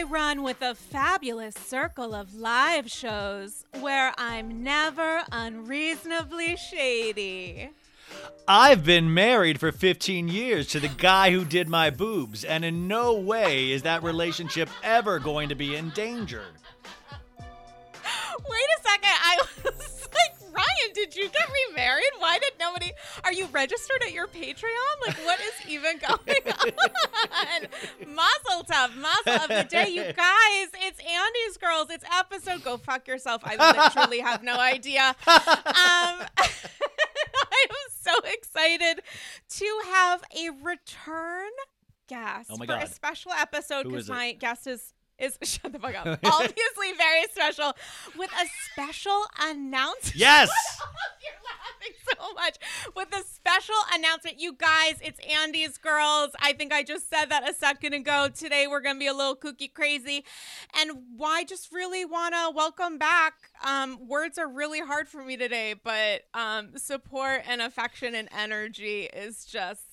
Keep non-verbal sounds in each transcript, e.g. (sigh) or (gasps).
I run with a fabulous circle of live shows where I'm never unreasonably shady. I've been married for 15 years to the guy who did my boobs, and in no way is that relationship ever going to be in danger. (laughs) Wait a second. I was Ryan, did you get remarried? Why did nobody? Are you registered at your Patreon? Like, what is even going (laughs) on? Mazel tov, mazel of the day, you guys. It's Andy's girls. It's episode. Go fuck yourself. I literally have no idea. Um, (laughs) I am so excited to have a return guest Oh my for God. a special episode because is it? my guest is is (laughs) shut the fuck up. (laughs) Obviously very special with a special announcement. Yes! (laughs) You're laughing so much with a special announcement. You guys, it's Andy's girls. I think I just said that a second ago. Today we're gonna be a little kooky crazy. And why just really wanna welcome back. Um, words are really hard for me today, but um support and affection and energy is just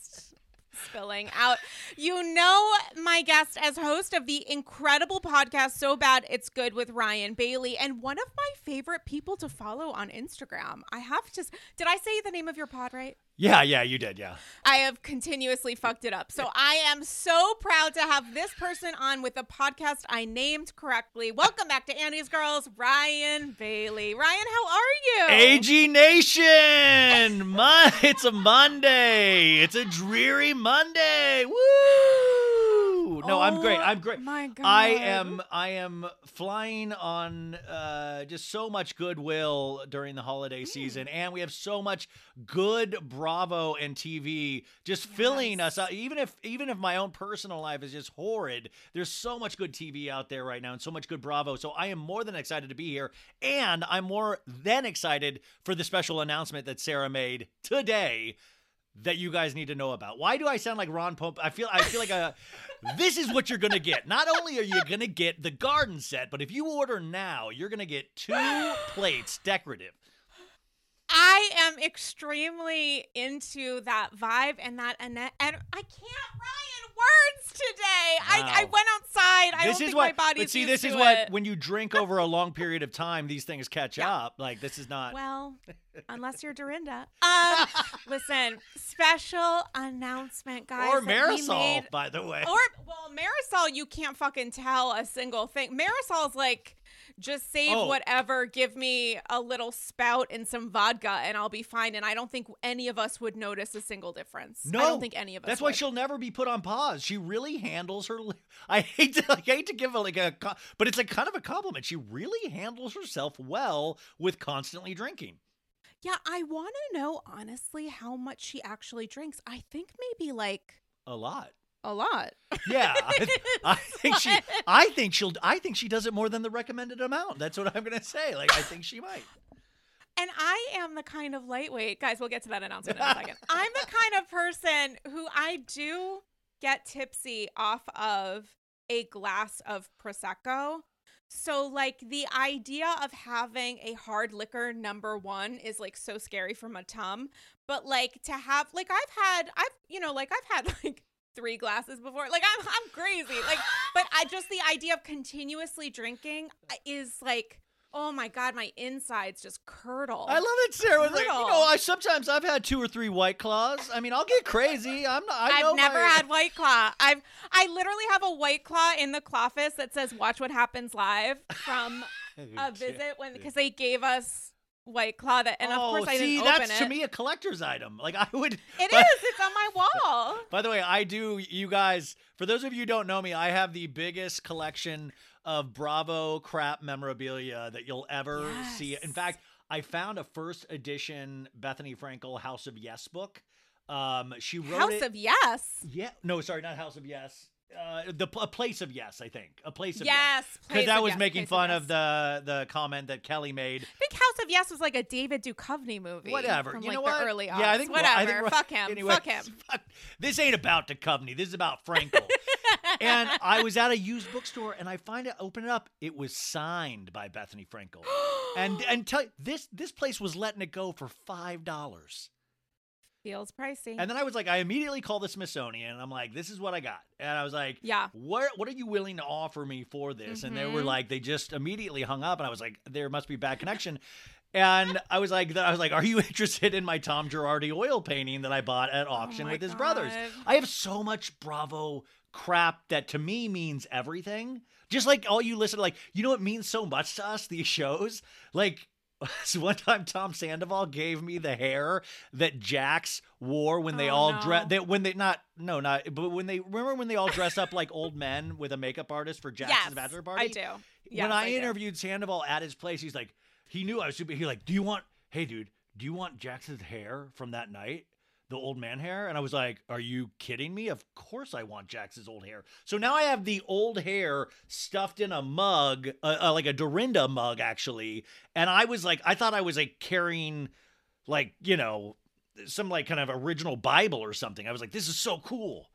spilling out. You know my guest as host of the incredible podcast So Bad It's Good with Ryan Bailey and one of my favorite people to follow on Instagram. I have to Did I say the name of your pod right? Yeah, yeah, you did, yeah. I have continuously fucked it up. So I am so proud to have this person on with the podcast I named correctly. Welcome back to Andy's Girls, Ryan Bailey. Ryan, how are you? AG Nation! Mon- it's a Monday. It's a dreary Monday. Woo! No, I'm great. Oh I'm great. my I am I am flying on uh, just so much goodwill during the holiday Hmm. season, and we have so much good Bravo and TV just filling us Yes. out. Even if even if my own personal life is just horrid, there's so much good TV out there right now, and so much good Bravo. So I am more than excited to be here, and I'm more than excited for the special announcement that Sarah made today that you guys need to know about. Why do I sound like Ron Popeil? I feel I feel like a this is what you're going to get. Not only are you going to get the garden set, but if you order now, you're going to get two plates decorative. I am extremely into that vibe and that and, and I can't Ryan words today. I, I went outside. I this don't is think what my body's but see this is what it. when you drink over a long period of time these things catch Yeah. up. Like this is not Well, unless you're Dorinda. Um, (laughs) listen, special announcement, guys. or Marysol, made- by the way. Or well, Marysol, you can't fucking tell a single thing. Marysol's like, just save Oh. whatever, give me a little spout and some vodka, and I'll be fine. And I don't think any of us would notice a single difference. No, I don't think any of us. That's why she'll never be put on pause. She really handles her. li- (laughs) I hate to, I hate to give her like a, but it's a kind of a compliment. She really handles herself well with constantly drinking. Yeah, I want to know honestly how much she actually drinks. I think maybe like A lot. A lot. Yeah, I, (laughs) I think she. I think she'll. I think she does it more than the recommended amount. That's what I'm gonna say. Like I think she might. And I am the kind of lightweight, guys, we'll get to that announcement in a (laughs) second. I'm the kind of person who I do get tipsy off of a glass of Prosecco. So, like, the idea of having a hard liquor number one is like so scary for my tum. But, like, to have, like, I've had, I've, you know, like, I've had (laughs) like three glasses before. Like, I'm, I'm crazy. Like, but I just, the idea of continuously drinking is like, oh my God, my insides just curdle. I love it, Sarah. Like, you know, I sometimes I've had two or three white claws. I mean, I'll get crazy. I'm not. I I've never my- had White Claw. I've I literally have a White Claw in the Clawfist that says "Watch what happens live" from (laughs) a visit when because they gave us White Claw that, and of oh, course I see, didn't open that's it. to me a collector's item. Like I would. (laughs) It (laughs) is. but- It's on my wall. (laughs) By the way, I do. You guys, for those of you who don't know me, I have the biggest collection of Bravo crap memorabilia that you'll ever see. In fact, I found a first edition Bethenny Frankel House of Yes book. Um, she wrote House it. of Yes. yeah, no, sorry, not House of Yes. Uh, the a place of yes, I think a place of Yes, because Place that was Yes, making Place of fun Yes. of the the comment that Kelly made. I think House of Yes was like a David Duchovny movie. Whatever, From you like know the what? early yeah, I think whatever. I think, fuck him. Anyways, fuck him. (laughs) fuck- This ain't about Duchovny. This is about Frankel. (laughs) and I was at a used bookstore and I find it, open it up. It was signed by Bethenny Frankel. (gasps) and and tell this this place was letting it go for five dollars. Feels pricey. And then I was like, I immediately called the Smithsonian and I'm like, this is what I got. And I was like, Yeah. what what are you willing to offer me for this? And they were Mhm. like, they just immediately hung up and I was like, there must be bad connection. And I was like, I was like, are you (laughs) interested in my Tom Girardi oil painting that I bought at auction Oh with his brothers? I have so much Bravo crap that to me means everything. Just like all you listen, like you know, it means so much to us. These shows, like (laughs) so one time Tom Sandoval gave me the hair that Jax wore when they Oh, all no. dress. They, when they not no not but when they remember when they all dressed up like old men with a makeup artist for Jax's yes, bachelor party. I do. Yes, when I, do. interviewed Sandoval at his place, he's like, he knew I was super. He's like, do you want? Hey, dude, do you want Jax's hair from that night? The old man hair, and I was like, "Are you kidding me? Of course I want Jax's old hair." So now I have the old hair stuffed in a mug, uh, uh, like a Dorinda mug, actually. And I was like, I thought I was like carrying, like you know, some like kind of original Bible or something. I was like, this is so cool.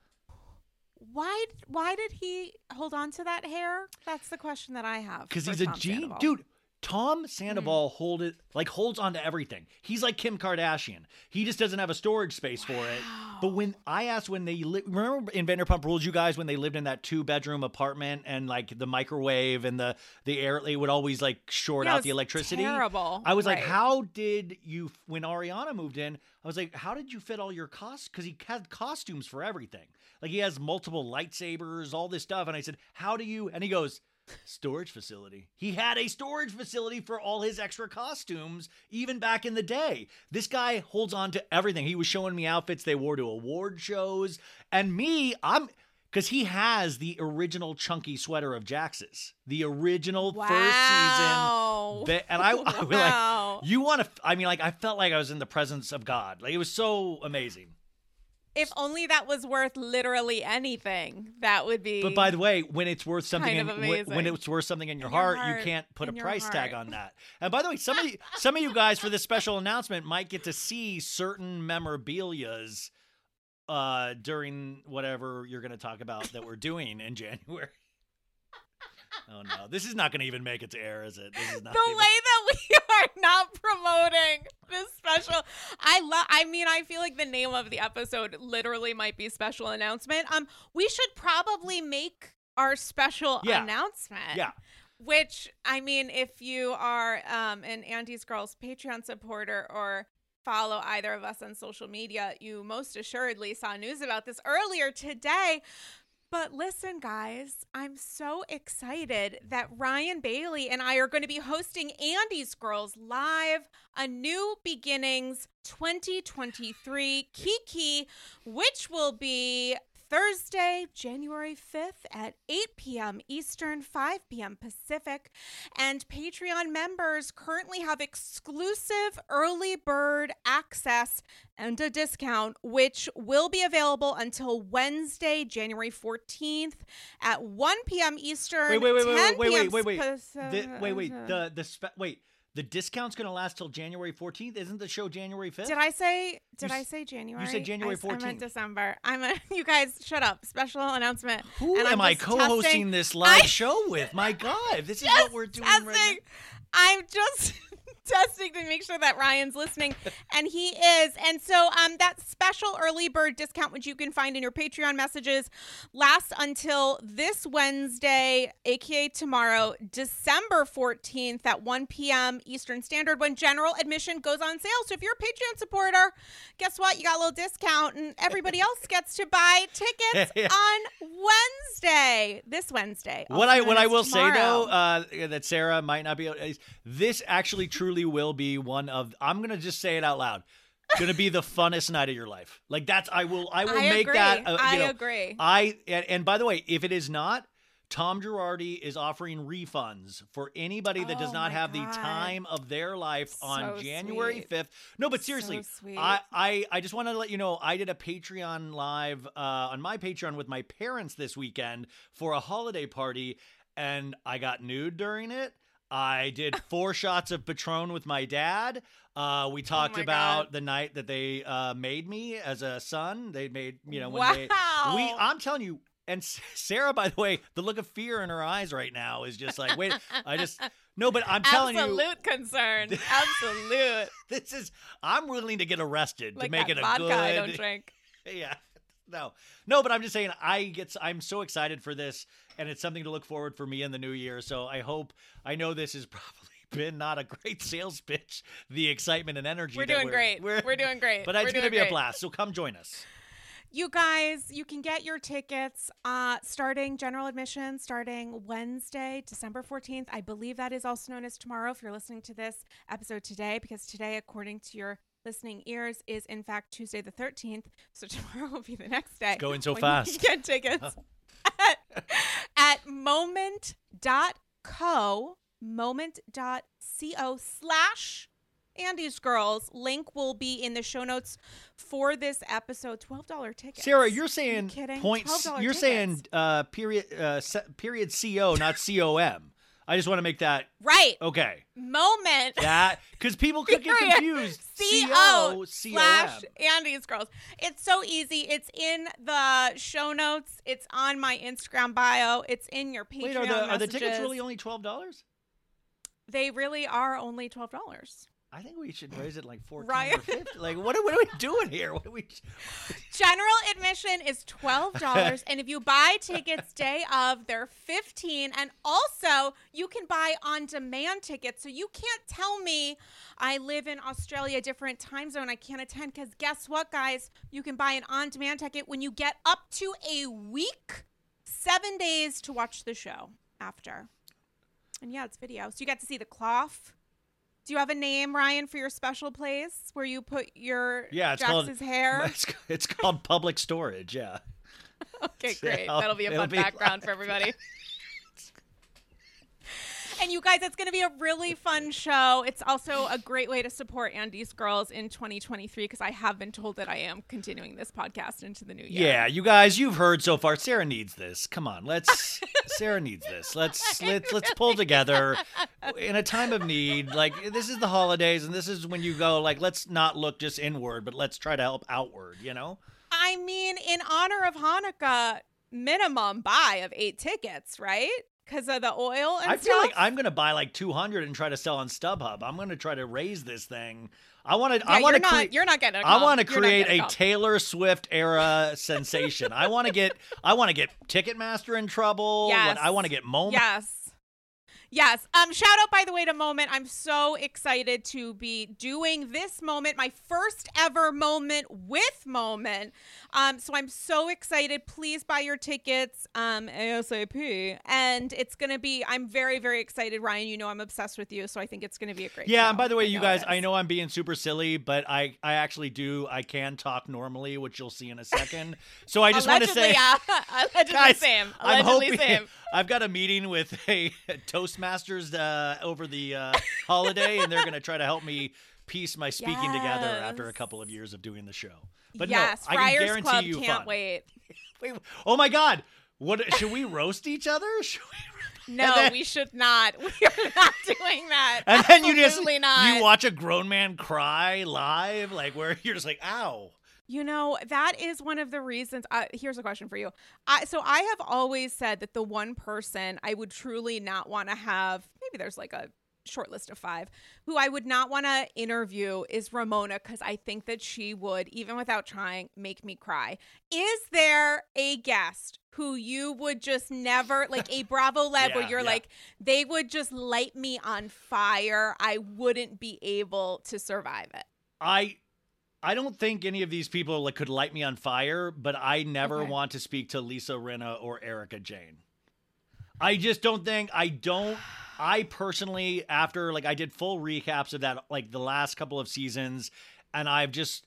Why? Why did he hold on to that hair? That's the question that I have. Because he's a Tom G Sandoval. dude. Tom mm-hmm. Sandoval hold it like holds on to everything. He's like Kim Kardashian. He just doesn't have a storage space for it. But when I asked when they li- remember in Vanderpump Rules, you guys when they lived in that two bedroom apartment and like the microwave and the the air, they would always like short Yeah, it out the electricity. terrible. I was like, how did you when Ariana moved in? I was like, how did you fit all your costs? Because he had costumes for everything. Like he has multiple lightsabers, all this stuff. And I said, how do you? And he goes storage facility. He had a storage facility for all his extra costumes, even back in the day. This guy holds on to everything. He was showing me outfits they wore to award shows. And me, I'm because he has the original chunky sweater of Jax's, the original Wow. first season. Ba- And I, I was (laughs) Wow. like, you want to, I mean, like, I felt like I was in the presence of God. Like, it was so amazing. If only that was worth literally anything, that would be. But by the way, when it's worth something, Kind in, of when- when it's worth something in your, In your heart, heart, you can't put a price tag on that. And by the way, some of you, (laughs) some of you guys for this special announcement might get to see certain memorabilia's uh, during whatever you're going to talk about that we're doing in (laughs) January. Oh no, this is not going to even make it to air, is it? This is (laughs) not the even- way that we (laughs) are not promoting this special i love i mean i feel like the name of the episode literally might be special announcement um we should probably make our special Yeah. announcement Yeah. which i mean if you are um an andy's girls patreon supporter or follow either of us on social media you most assuredly saw news about this earlier today but listen, guys, I'm so excited that Ryan Bailey and I are going to be hosting Andy's Girls Live, a new beginnings 2023 Kiki, which will be Thursday, January 5th at 8 p.m. Eastern, 5 p.m. Pacific. And Patreon members currently have exclusive early bird access and a discount, which will be available until Wednesday, January 14th at 1 p.m. Eastern. Wait, wait, wait, 10 wait, wait, wait, wait, wait. Pacific. The, wait, wait. The the spe- wait. The discount's going to last till January 14th. Isn't the show January 5th? Did I say? Did You I say January? You said January I, s- I meant 14th. December. I'm a. (laughs) You guys, shut up. Special announcement. Who And I'm I co-hosting testing- this (laughs) live I- show with? My God, this is what we're doing right testing. I'm just (laughs) testing to make sure that Ryan's listening, and he is. And so, um, that special early bird discount, which you can find in your Patreon messages, lasts until this Wednesday, aka tomorrow, December 14th at 1 p.m. Eastern Standard, when general admission goes on sale. So, if you're a Patreon supporter, guess what? You got a little discount, and everybody (laughs) else gets to buy tickets Yeah. (laughs) on Wednesday, this Wednesday. What I what I will say though, uh, that Sarah might not be. able- Is this actually truly will be one of? I'm gonna just say it out loud. Gonna be the funnest night of your life. Like that's I will I will I make agree. that. Uh, I know, agree. I and, and by the way, if it is not, Tom Girardi is offering refunds for anybody that does Oh not my have the time of their life on January sweet. 5th. No, but seriously, sweet. I, I, I just want to let you know I did a Patreon live uh, on my Patreon with my parents this weekend for a holiday party, and I got nude during it. I did (laughs) four shots of Patron with my dad. Uh, we talked Oh about God. the night that they uh, made me as a son. They made, you know, when wow. they we I'm telling you, and Sarah, by the way, the look of fear in her eyes right now is just like, wait, I just (laughs) no, but I'm telling Absolute you, absolute concern. Absolute. (laughs) this is I'm willing to get arrested like to make it a vodka good. I don't drink. Yeah. No. No, but I'm just saying I get I'm so excited for this and it's something to look forward for me in the new year. So I hope I know this has (laughs) probably been not a great sales pitch, the excitement and energy. We're doing great. We're, doing great. (laughs) But it's gonna doing be a blast. So come join us. You guys, you can get your tickets uh, starting general admission starting Wednesday, December 14th. I believe that is also known as tomorrow if you're listening to this episode today, because today, according to your listening ears, is in fact Tuesday the 13th. (laughs) So tomorrow will be the next day. going so (laughs) fast. You can get tickets (laughs) at, at moment.co, moment.co slash Andy's Girls. Link will be in the show notes for this episode. Twelve dollar tickets. Sarah, you're you saying kidding? points. $12 You're saying uh, period uh, period co, not com. I just want to make that right okay. moment. That because people could get (laughs) confused. C Co O C O slash Andy's Girls. It's so easy. It's in the show notes. It's on my Instagram bio. It's in your Patreon Wait, are the are the tickets really only twelve dollars? They really are only twelve dollars. I think we should raise it like fourteen Right. or fifty. Like what are, what are we doing here? What are we? (laughs) General admission is twelve dollars, and if you buy tickets day of, they're fifteen. And also, you can buy on-demand tickets. So you can't tell me I live in Australia, different time zone, I can't attend. Because guess what, guys? You can buy an on-demand ticket when you get up to a week, seven days to watch the show after. And yeah, it's video, so you get to see the cloth. Do you have a name, Ryan, for your special place where you put your Yeah, it's Jax's (laughs) called hair? It's, it's called public storage. Yeah. (laughs) Okay, (laughs) great. Yeah, That'll be a fun be background for everybody. And you guys, it's going to be a really fun show. It's also a great way to support Andy's Girls in 2023 because I have been told that I am continuing this podcast into the new year. Yeah, you guys, you've heard so far. Sarah needs this. Come on, let's. (laughs) Sarah needs this. Let's (laughs) let's let's pull together in a time of need. Like this is the holidays, and this is when you go like, let's not look just inward, but let's try to help outward. You know. I mean, in honor of Hanukkah, minimum buy of eight tickets, right? Because of the oil and I feel like? I'm gonna buy like 200 and try to sell on StubHub. I'm gonna try to raise this thing. I want to. Yeah, I want you're to. not. you're not getting. A I want to create getting a. Taylor Swift era (laughs) sensation. I want to get. I want to get Ticketmaster in trouble. Yes. I want to get Moment. Yes. Yes. Um, shout out by the way to Moment. I'm so excited to be doing this moment, my first ever moment with Moment. Um, so I'm so excited. Please buy your tickets um ASAP. And it's gonna be I'm very, very excited, Ryan. You know I'm obsessed with you, so I think it's gonna be a great Yeah, show. and by the way, I you guys, I know I'm being super silly, but I I actually do I can talk normally, which you'll see in a second. So I just want to say yeah. (laughs) Allegedly guys, same. I'm Allegedly hoping same. I've got a meeting with (laughs) a Toastmasters uh, over the uh, holiday, and they're going to try to help me piece my speaking together after a couple of years of doing the show. But yes, no, I can guarantee Club you can't fun. wait. (laughs) Wait, oh my God! What should we roast each other? (laughs) Should we? No, then- we should not. We are not doing that. And then you just Absolutely not. you watch a grown man cry live, like where you're just like, ow. You know, that is one of the reasons. Uh, here's a question for you. I, so I have always said that the one person I would truly not want to have, maybe there's like a short list of five, who I would not want to interview is Ramona because I think that she would, even without trying, make me cry. Is there a guest who you would just never, like a Bravo (laughs) Led, where you're yeah. like, they would just light me on fire? I wouldn't be able to survive it. I I don't think any of these people like could light me on fire, but I never Okay. want to speak to Lisa Rinna or Erika Jayne. I just don't think I don't I personally after like I did full recaps of that like the last couple of seasons and I've just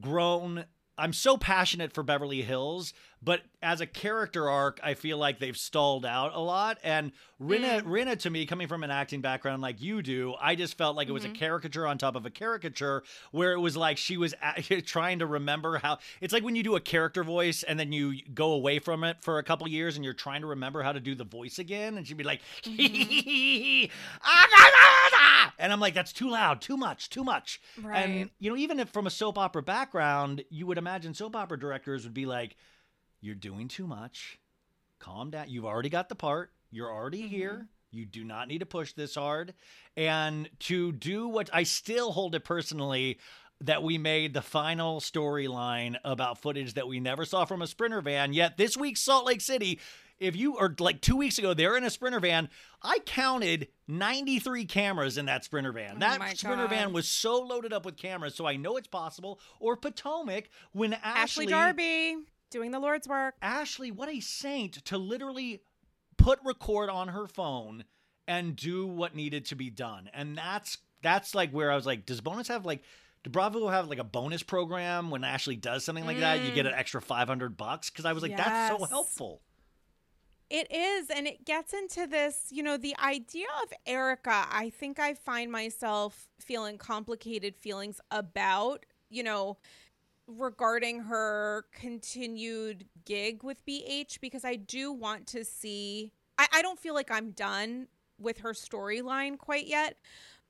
grown I'm so passionate for Beverly Hills, but as a character arc, I feel like they've stalled out a lot. And Rinna, Mm. Rinna to me, coming from an acting background like you do, I just felt like it was a Mm-hmm. caricature on top of a caricature, where it was like she was (laughs) trying to remember how. It's like when you do a character voice and then you go away from it for a couple years and you're trying to remember how to do the voice again, and she'd be like, (laughs) Mm-hmm. and I'm like, that's too loud, too much, too much. And Right. you know, even if from a soap opera background, you would imagine soap opera directors would be like, "You're doing too much. Calm down. You've already got the part. You're already mm-hmm. here. You do not need to push this hard." And to do what I still hold it personally that we made the final storyline about footage that we never saw from a sprinter van. Yet this week, Salt Lake City, if you or like two weeks ago, they're in a sprinter van. I counted 93 cameras in that sprinter van. Oh that sprinter God. van was so loaded up with cameras, so I know it's possible. Or Potomac, when Ashley Ashley, Darby doing the Lord's work. Ashley, what a saint to literally put record on her phone and do what needed to be done. And that's that's like where I was like, does bonus have like do Bravo have like a bonus program when Ashley does something like that? You get an mm. extra 500 bucks? Because I was like, that's so helpful. It is, and it gets into this, you know, the idea of Erika. I think I find myself feeling complicated feelings about, you know, regarding her continued gig with BH because I do want to see. I, I don't feel like I'm done with her storyline quite yet.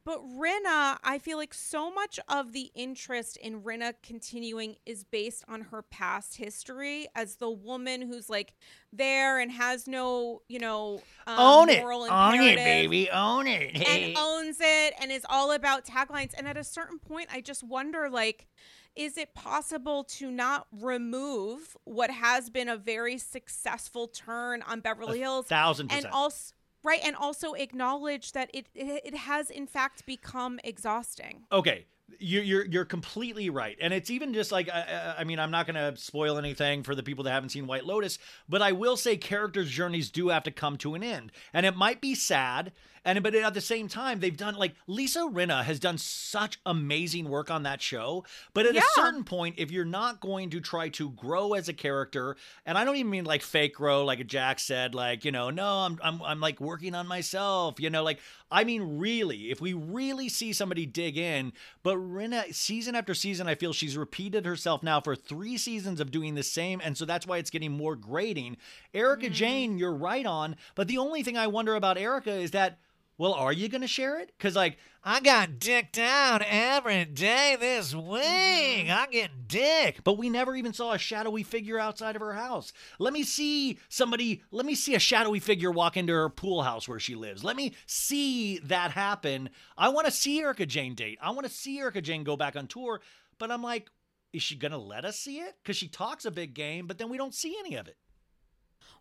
But Rinna, I feel like so much of the interest in Rinna continuing is based on her past history as the woman who's like there and has no, you know, um, own it. Own it, baby. Own it. and (laughs) owns it and is all about taglines. And at a certain point, I just wonder like, is it possible to not remove what has been a very successful turn on Beverly Hills? thousand and percent. And also right and also acknowledge that it, it it has in fact become exhausting Okay, you're you're you're completely right, and it's even just like I, I I mean I'm not gonna spoil anything for the people that haven't seen White Lotus, but I will say characters' journeys do have to come to an end, and it might be sad, and but at the same time they've done like Lisa Rinna has done such amazing work on that show, but at Yeah. a certain point, if you're not going to try to grow as a character, and I don't even mean like fake grow, like Jack said, like you know, no, I'm I'm I'm like working on myself, you know, like I mean really, if we really see somebody dig in, but Rinna, season after season, I feel she's repeated herself now for three seasons of doing the same, and so that's why it's getting more grating. Erika mm-hmm. Jayne, you're right on, but the only thing I wonder about Erika is that. Well, are you going to share it? Because, like, I got dicked out every day this week. Mm-hmm. I get dick. But we never even saw a shadowy figure outside of her house. Let me see somebody, let me see a shadowy figure walk into her pool house where she lives. Let me see that happen. I want to see Erika Jane date. I want to see Erika Jayne go back on tour. But I'm like, is she going to let us see it? Because she talks a big game, but then we don't see any of it.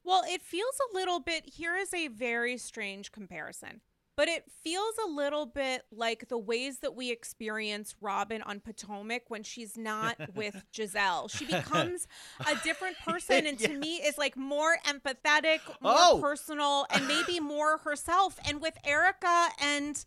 well it feels a little bit here is a very strange comparison but it feels a little bit like the ways that we experience Robyn on Potomac when she's not (laughs) with Gizelle. She becomes a different (laughs) person, and to me, is like more empathetic, more Oh. personal, and maybe (sighs) more herself. And with Erika and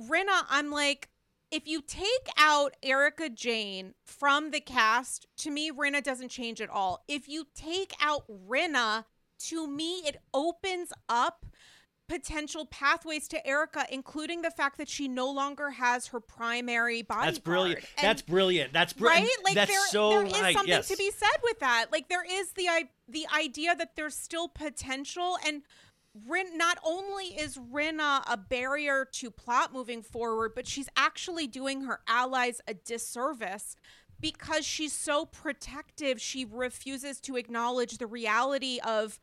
Rinna, I'm like, if you take out Erika Jayne from the cast, to me, Rinna doesn't change at all. If you take out Rinna, to me, it opens up potential pathways to Erika, including the fact that she no longer has her primary body. That's brilliant. And- That's brilliant. That's brilliant. right like That's there, so there is right. something yes. to be said with that like there is the i the idea that there's still potential and Rin, not only is Rinna a barrier to plot moving forward, but she's actually doing her allies a disservice because she's so protective. She refuses to acknowledge the reality of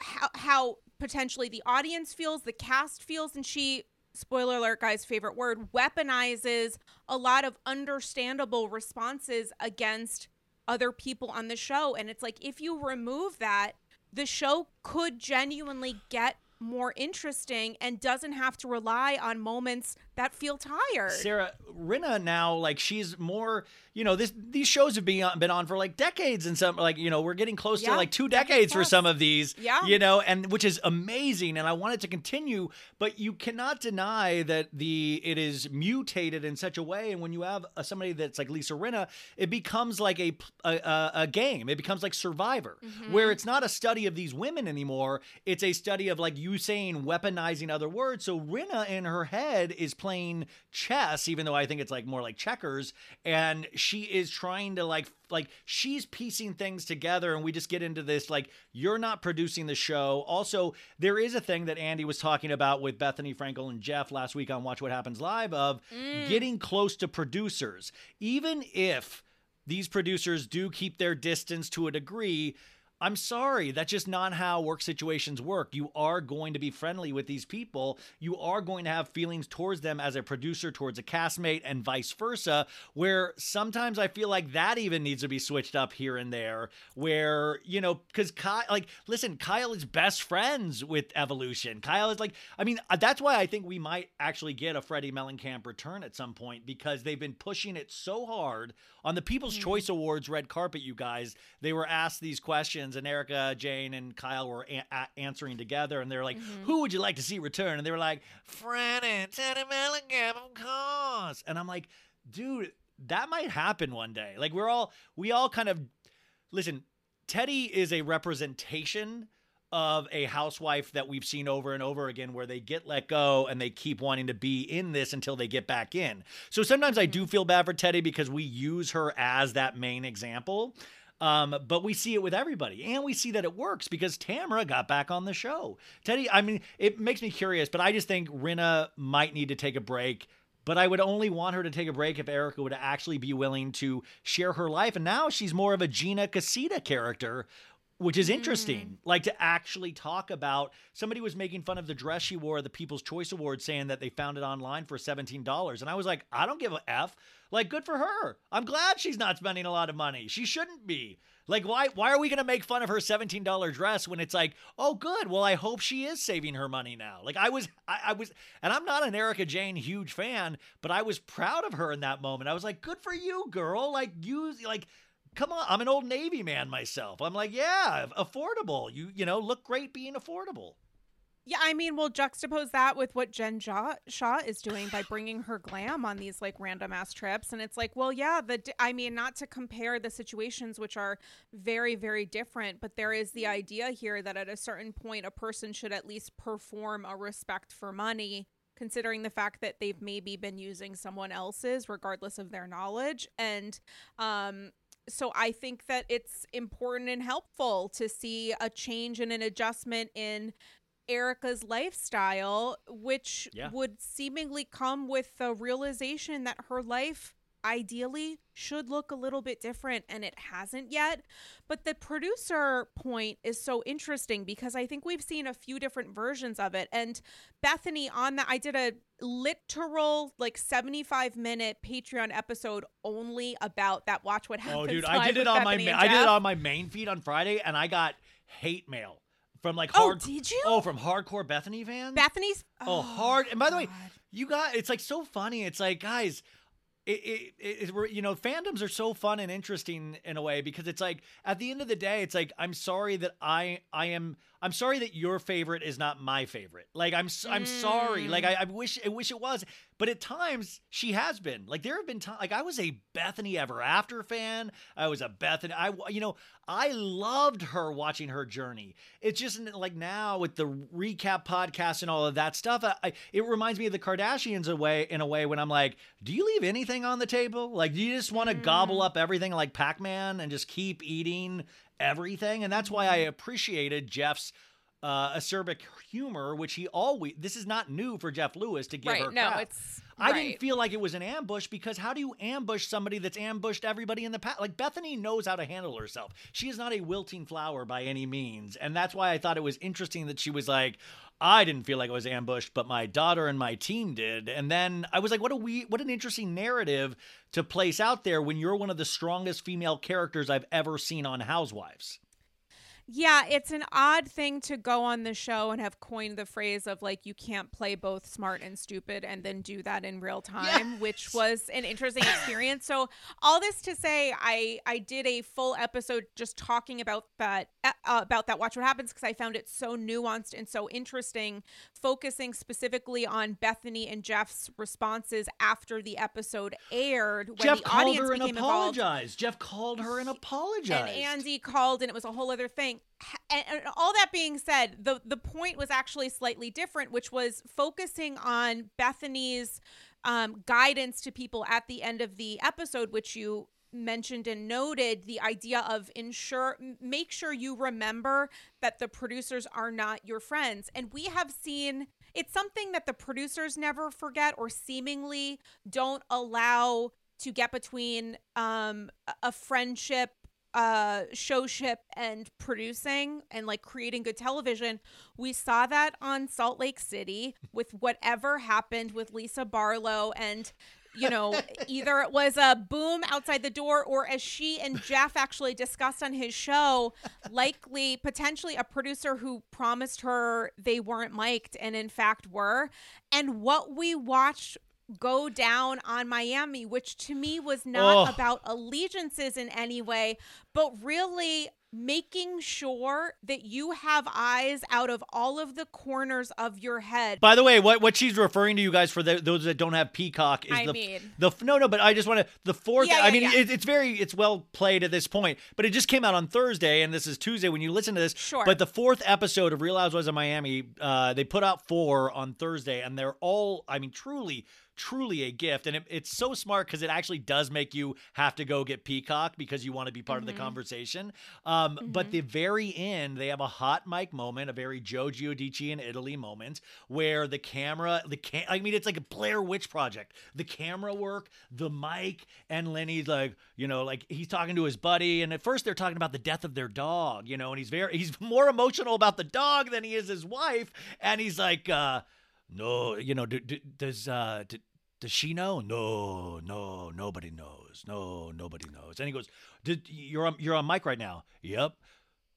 how, how potentially the audience feels, the cast feels, and she, spoiler alert, guys, favorite word, weaponizes a lot of understandable responses against other people on the show. And it's like, if you remove that, the show could genuinely get more interesting and doesn't have to rely on moments that feel tired. Sarah Rinna now, like she's more, you know, this these shows have been on, been on for like decades and some like you know we're getting close Yeah, to like two decades decades for some of these. Yeah. you know, and which is amazing, and I want it to continue. But you cannot deny that the it is mutated in such a way, and when you have uh, somebody that's like Lisa Rinna, it becomes like a a, a, a game. It becomes like Survivor, Mm-hmm. where it's not a study of these women anymore. It's a study of like you saying weaponizing other words. So Rinna in her head is playing chess, even though I think it's like more like checkers, and she is trying to like like she's piecing things together and we just get into this like you're not producing the show also there is a thing that andy was talking about with bethenny frankel and jeff last week on watch what happens live of mm. getting close to producers even if these producers do keep their distance to a degree. I'm sorry, that's just not how work situations work. You are going to be friendly with these people. You are going to have feelings towards them as a producer towards a castmate and vice versa, where sometimes I feel like that even needs to be switched up here and there. Where, you know, because Kyle, like, listen, Kyle is best friends with Evolution. Kyle is like, I mean, uh, that's why I think we might actually get a Freddie Mellencamp return at some point because they've been pushing it so hard on the People's hmm. Choice Awards red carpet, you guys. They were asked these questions, and Erika, Jayne, and Kyle were a- a- answering together, and they're like, mm-hmm. "Who would you like to see return?" And they were like, "Fred and Teddi Mellencamp, of course." And I'm like, dude, that might happen one day. Like we're all we all kind of listen. Teddi is a representation of a housewife that we've seen over and over again where they get let go and they keep wanting to be in this until they get back in. So sometimes I do feel bad for Teddi because we use her as that main example. Um, but we see it with everybody, and we see that it works because Tamara got back on the show. Teddi, I mean, it makes me curious, but I just think Rinna might need to take a break. But I would only want her to take a break if Erika would actually be willing to share her life. And now she's more of a Gina Casita character, which is interesting. Mm. Like to actually talk about somebody was making fun of the dress she wore at the People's Choice Awards, saying that they found it online for $17. And I was like, I don't give a F. Like, good for her. I'm glad she's not spending a lot of money. She shouldn't be. Like, why why are we gonna make fun of her $17 dress when it's like, oh good, well, I hope she is saving her money now. Like I was I, I was and I'm not an Erika Jayne huge fan, but I was proud of her in that moment. I was like, good for you, girl. Like you like come on, I'm an old Navy man myself. I'm like, yeah, affordable. You you know, look great being affordable. Yeah, I mean, we'll juxtapose that with what Jen Shah, Shah is doing by bringing her glam on these like random ass trips, and it's like, well, yeah, the I mean, not to compare the situations which are very, very different, but there is the idea here that at a certain point, a person should at least perform a respect for money, considering the fact that they've maybe been using someone else's, regardless of their knowledge, and um, so I think that it's important and helpful to see a change and an adjustment in Erika's lifestyle, which Yeah. would seemingly come with the realization that her life ideally should look a little bit different and it hasn't yet. But the producer point is so interesting because I think we've seen a few different versions of it. And Bethenny, on that, I did a literal, like 75 minute Patreon episode only about that Watch What oh, Happens. Oh, dude, I did it on my Bethenny ma- I did it on my main feed on Friday, and I got hate mail from like Oh, hard. did you? Oh, from hardcore Bethenny fans. Bethenny's. Oh, oh hard. And by the way, you got it's like so funny. It's like guys. It, it, it, you know, fandoms are so fun and interesting in a way because it's like at the end of the day, it's like I'm sorry that I I am I'm sorry that your favorite is not my favorite. Like I'm s- I'm sorry. Like mm. I, I wish I wish it was, but at times she has been. Like there have been times. Like I was a Bethenny Ever After fan. I was a Bethenny. I you know I loved her watching her journey. It's just like now with the recap podcast and all of that stuff. I, I, it reminds me of the Kardashians a way in a way when I'm like, do you leave anything on the table? Like, do you just want to gobble mm. up everything like Pac Man and just keep eating everything? And that's why I mm. appreciated Jeff's. Uh, acerbic humor, which he always. This is not new for Jeff Lewis to give Right, her. no, crap. it's- I right. didn't feel like it was an ambush because how do you ambush somebody that's ambushed everybody in the past? Like Bethenny knows how to handle herself. She is not a wilting flower by any means, and that's why I thought it was interesting that she was like, "I didn't feel like I was ambushed, but my daughter and my team did." And then I was like, "What a we what an interesting narrative to place out there when you're one of the strongest female characters I've ever seen on Housewives." Yeah, it's an odd thing to go on the show and have coined the phrase of like you can't play both smart and stupid and then do that in real time, Yes. which was an interesting experience. So, all this to say, I I did a full episode just talking about that uh, about that watch what happens because I found it so nuanced and so interesting, focusing specifically on Bethenny and Jeff's responses after the episode aired when Jeff the called audience her and became involved. apologized. Jeff called her and apologized. And Andy called, and it was a whole other thing. And, all that being said, the the point was actually slightly different, which was focusing on Bethenny's um, guidance to people at the end of the episode, which you mentioned and noted the idea of ensure make sure you remember that the producers are not your friends. And we have seen it's something that the producers never forget or seemingly don't allow to get between um a friendship uh showship and producing and like creating good television we saw that on salt lake city with whatever happened with lisa barlow and you know (laughs) either it was a boom outside the door or as she and jeff actually discussed on his show likely potentially a producer who promised her they weren't mic'd and in fact were. And what we watched go down on Miami, which to me was not Oh. about allegiances in any way, but really making sure that you have eyes out of all of the corners of your head. By the way, what what she's referring to you guys for the, those that don't have Peacock is I the mean- the no no. But I just want to the fourth. Yeah, I mean, yeah. It, it's very it's well played at this point, but it just came out on Thursday, and this is Tuesday when you listen to this. Sure. But the fourth episode of Real Housewives of Miami, uh, they put out four on Thursday, and they're all I mean, truly. Truly a gift, and it, it's so smart because it actually does make you have to go get Peacock because you want to be part of the conversation. Um, But the very end, they have a hot mic moment, a very Joe Giudice in Italy moment, where the camera, the cam- I mean, it's like a Blair Witch project. The camera work, the mic, and Lenny's like, you know, like he's talking to his buddy, and at first they're talking about the death of their dog, you know, and he's very, he's (laughs) more emotional about the dog than he is his wife, and he's like, uh, no, you know, do, do, does uh, do, does she know? No, no, nobody knows. No, nobody knows. And he goes, Did, "You're on, you're on mic right now." Yep.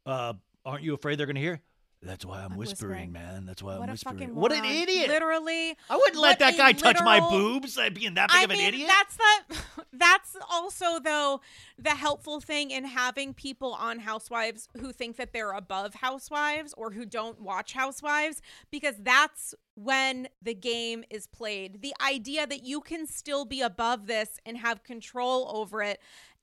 Uh, aren't you afraid they're gonna hear? That's why I'm, I'm whispering, whispering. man. That's why what I'm whispering. what an idiot! Literally. I wouldn't let that guy touch my literal- boobs. Like being that big I of an mean, idiot. that's the (laughs) that's also though the helpful thing in having people on Housewives who think that they're above Housewives or who don't watch Housewives because that's when the game is played. The idea that you can still be above this and have control over it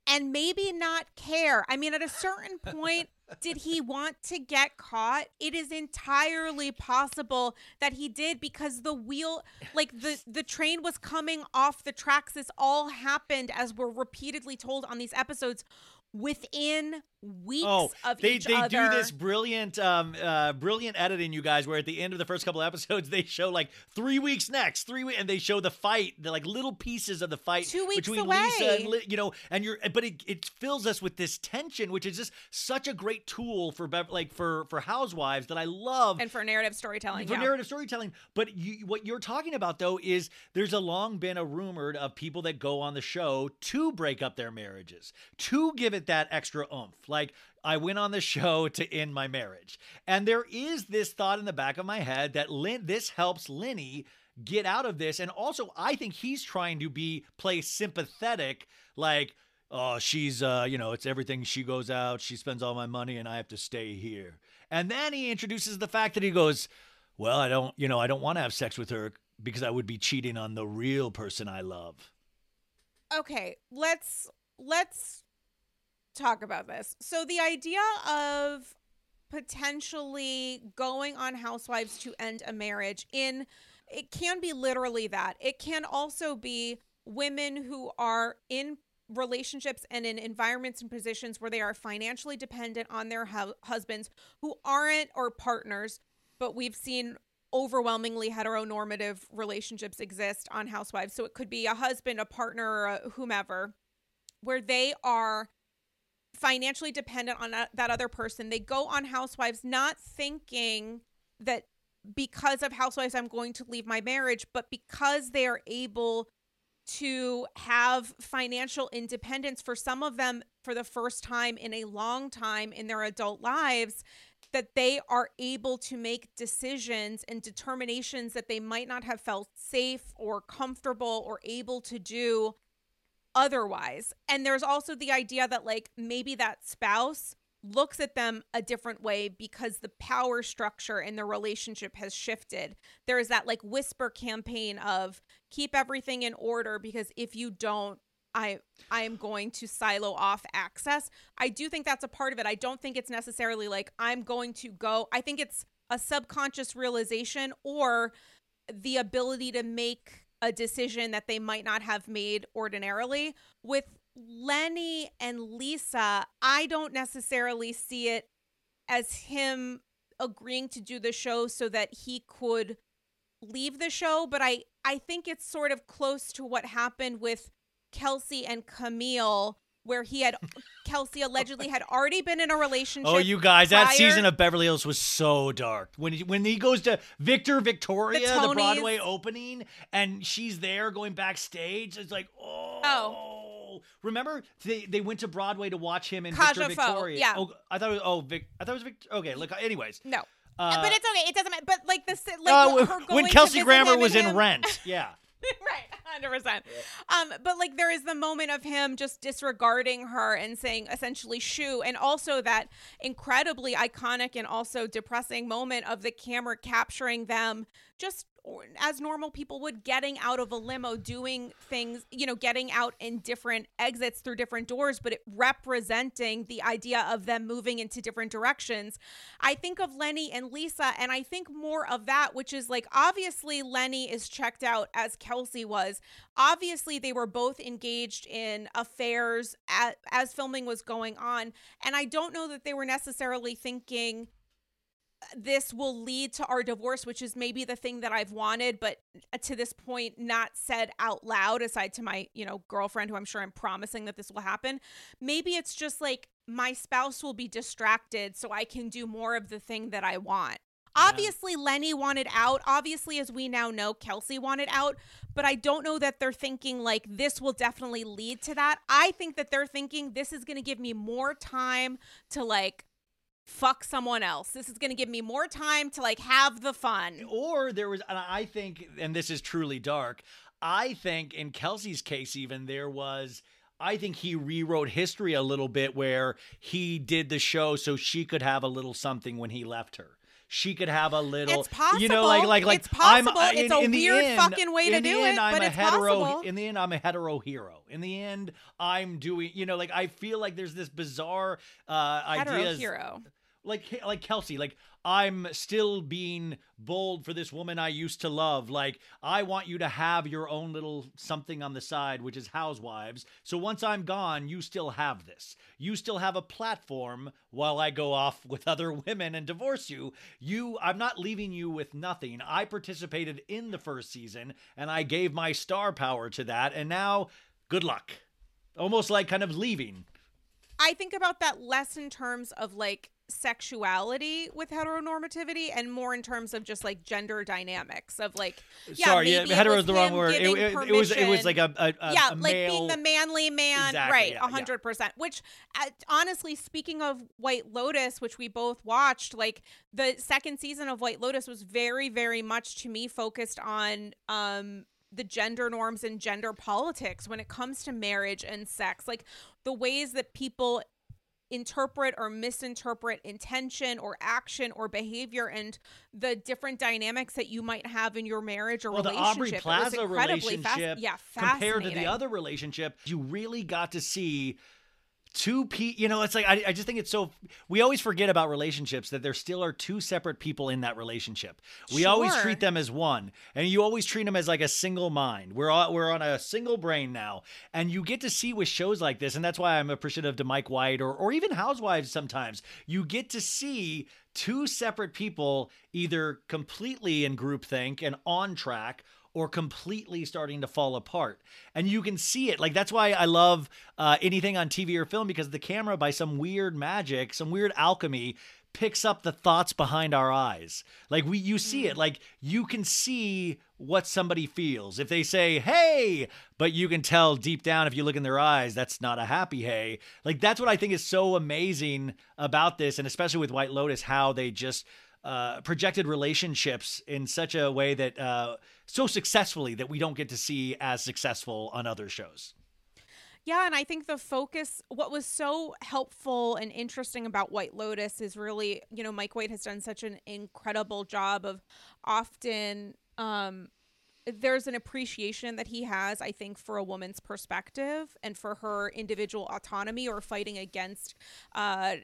and maybe not care. I mean, at a certain (laughs) point, did he want to get caught? It is entirely possible that he did because the wheel, like the the train was coming off the tracks. This all happened as we're repeatedly told on these episodes within weeks Oh, of they each they other. do this brilliant um uh brilliant editing, you guys, where at the end of the first couple episodes (laughs) they show like three weeks next, three weeks, and they show the fight, the like little pieces of the fight Two weeks between away. Lisa and you know, and you're but it, it fills us with this tension, which is just such a great tool for like for for housewives that I love and for narrative storytelling. for yeah. narrative storytelling. But you, what you're talking about though is there's a long been a rumored of people that go on the show to break up their marriages, to give it that extra oomph. Like I went on the show (laughs) to end my marriage, and there is this thought in the back of my head that Lin- this helps Lenny get out of this, and also I think he's trying to be play sympathetic, like. Oh, she's uh, you know, it's everything. She goes out, she spends all my money, and I have to stay here. And then he introduces the fact that he goes, well, I don't, you know, I don't want to have sex with her because I would be cheating on the real person I love. okay let's let's talk about this. So the idea of potentially going on housewives to end a marriage in it can be literally that. It can also be women who are in relationships and in environments and positions where they are financially dependent on their hu- husbands who aren't or partners but we've seen overwhelmingly heteronormative relationships exist on housewives. So it could be a husband a partner whomever where they are financially dependent on uh, that other person. They go on housewives not thinking that because of housewives i'm going to leave my marriage but because they are able to have financial independence for some of them for the first time in a long time in their adult lives that they are able to make decisions and determinations that they might not have felt safe or comfortable or able to do otherwise. And there's also the idea that, like, maybe that spouse looks at them a different way because the power structure in the relationship has shifted. There is that, like, whisper campaign of keep everything in order because if you don't, I I am going to silo off access. I do think that's a part of it. I don't think it's necessarily like I'm going to go. I think it's a subconscious realization or the ability to make a decision that they might not have made ordinarily. With Lenny and Lisa, I don't necessarily see it as him agreeing to do the show so that he could leave the show, but I I think it's sort of close to what happened with Kelsey and Camille where he had (laughs) Kelsey allegedly had already been in a relationship. Oh, you guys, that prior- season of Beverly Hills was so dark. When he, when he goes to Victor Victoria, The the, Broadway opening, and she's there going backstage, it's like, oh. oh. Remember they they went to Broadway to watch him in Victor Kaja Foe, Victoria. yeah. Oh, I thought it was, oh Vic, I thought it was Victor. Okay, look. Anyways, No. Uh, but it's okay. It doesn't matter. But like this, like uh, her going when Kelsey Grammer was in him- Rent, yeah. (laughs) (laughs) right, hundred percent. Um, but like there is the moment of him just disregarding her and saying essentially "shoo," and also that incredibly iconic and also depressing moment of the camera capturing them just as normal people would getting out of a limo doing things you know getting out in different exits through different doors but it representing the idea of them moving into different directions. I think of lenny and lisa and i think more of that which is like obviously lenny is checked out as kelsey was. Obviously they were both engaged in affairs as, as filming was going on and i don't know that they were necessarily thinking this will lead to our divorce, which is maybe the thing that I've wanted, but uh, to this point, not said out loud, aside to my, you know, girlfriend who I'm sure I'm promising that this will happen. Maybe it's just like my spouse will be distracted so I can do more of the thing that I want. Obviously, Lenny wanted out. Obviously, as we now know, Kelsey wanted out. But I don't know that they're thinking like this will definitely lead to that. I think that they're thinking this is going to give me more time to like fuck someone else. This is going to give me more time to like have the fun. Or there was, and I think, and this is truly dark. I think in Kelsey's case, even there was. I think he rewrote history a little bit where he did the show so she could have a little something when he left her. She could have a little, It's possible. you know, like like like It's I'm possible. uh, It's a in weird end- fucking way to do end, it, I'm but a it's hetero. possible. In the end, I'm a hetero hero. In the end, I'm doing, you know, like I feel like there's this bizarre uh, Hetero ideas hero. Like like Kelsey, like I'm still being bold for this woman I used to love. Like I want you to have your own little something on the side, which is housewives. So once I'm gone, you still have this. You still have a platform while I go off with (laughs) other women and divorce you. You I'm not leaving you with nothing. I participated in the first season and I gave my star power to that and now good luck. Almost like kind of leaving. I think about that less in terms of like sexuality with heteronormativity and more in terms of just like gender dynamics of like yeah, Sorry, yeah, hetero is the wrong word. It, it- it was it was like a, a, a yeah, a like male, being the manly man, Exactly, right? yeah, A hundred percent. Which, uh, honestly, speaking of White Lotus, which we both watched, like the second season of White Lotus was very, very much to me focused on um the gender norms and gender politics when it comes to marriage and sex, like the ways that people interpret or misinterpret intention or action or behavior and the different dynamics that you might have in your marriage or well, the relationship. Aubrey It was Plaza relationship yeah, compared to the other relationship, you really got to see two pe you know it's like I, I just think it's so we always forget about relationships that there still are two separate people in that relationship. We always treat them as one and you always treat them as like a single mind. We're all, we're on a single brain now and you get to see with shows like this and that's why i'm appreciative to mike white or, or even housewives sometimes. You get to see two separate people either completely in groupthink and on track or completely starting to fall apart. And you can see it. Like, that's why I love uh, anything on TV or film because the camera, by some weird magic, some weird alchemy, picks up the thoughts behind our eyes. Like we you see it. Like you can see what somebody feels. If they say, "Hey," but you can tell deep down if you look in their eyes that's not a happy hey. Like that's what I think is so amazing about this and especially with White Lotus how they just uh, projected relationships in such a way that uh, so successfully that we don't get to see as successful on other shows. Yeah, and I think the focus, what was so helpful and interesting about White Lotus is really, you know, Mike White has done such an incredible job of often um there's an appreciation that he has, I think, for a woman's perspective and for her individual autonomy or fighting against, uh,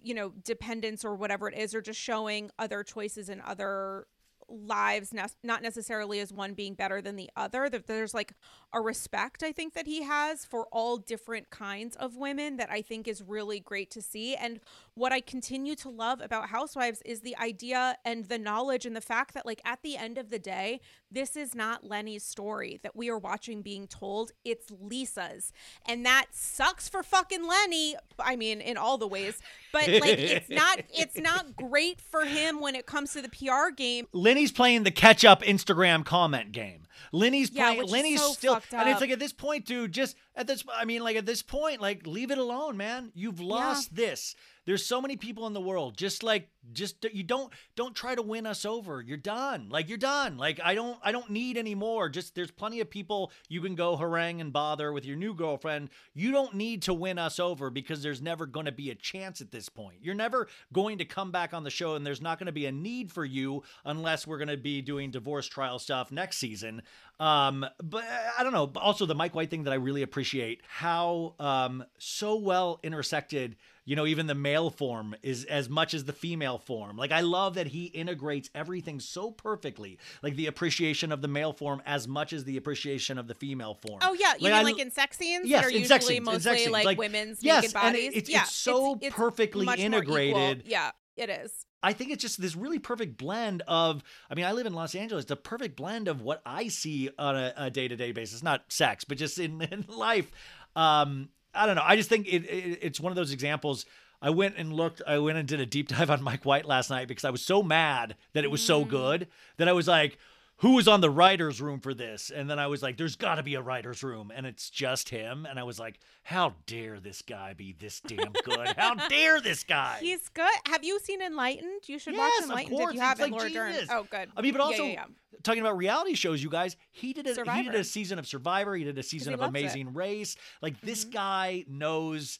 you know, dependence or whatever it is, or just showing other choices and other lives ne- not necessarily as one being better than the other that there's like a respect i think that he has for all different kinds of women that i think is really great to see. And what i continue to love about housewives is the idea and the knowledge and the fact that like at the end of the day this is not lenny's story that we are watching being told. It's lisa's. And that sucks for fucking lenny i mean in all the ways but like it's not it's not (laughs) great for him when it comes to the pr game Lenny's playing the catch up Instagram comment game. Lenny's Yeah, playing. Lenny's so still, and it's like at this point, dude. Just at this, I mean, like at this point, like leave it alone, man. You've lost this. There's so many people in the world. Just like, just you don't don't try to win us over. You're done. Like you're done. Like I don't I don't need any more. Just there's plenty of people you can go harangue and bother with your new girlfriend. You don't need to win us over because there's never going to be a chance at this point. You're never going to come back on the show, and there's not going to be a need for you unless we're going to be doing divorce trial stuff next season. Um, but I don't know. But Also, the Mike White thing that I really appreciate how um, so well intersected. You know, even the male form is as much as the female form. Like, I love that he integrates everything so perfectly. Like the appreciation of the male form as much as the appreciation of the female form. Oh yeah, you mean I- like in sex scenes Yes, that are in usually sex scenes, mostly sex scenes. like, Like, women's yes, naked and it- bodies. it's- it's yeah, so perfectly much more integrated. Yeah, it is. I think it's just this really perfect blend of. I mean, I live in Los Angeles. the perfect blend of what I see on a day to day basis, not sex, but just in, (laughs) in life. Um, I don't know. I just think it, it, it's one of those examples. I went and looked. I went and did a deep (laughs) dive on Mike White last night because I was so mad that it was so good that I was like, "Who was on the writers' room for this?" And then I was like, "There's got to be a writers' room," and it's just him. And I was like, "How dare this guy be this damn good? How (laughs) dare this guy?" He's good. Have you seen Enlightened? You should watch Yes, of Enlightened if you haven't. like Laura Dern. Oh, good. I mean, but also yeah, yeah. talking about reality shows, you guys, he did a he did a season of Survivor. He did a season of loves it. Mm-hmm. Amazing Race. Like this guy knows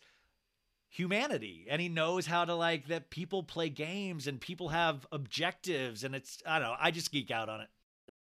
humanity and he knows how to like that people play games and people have objectives and it's I don't know, I just geek out on it.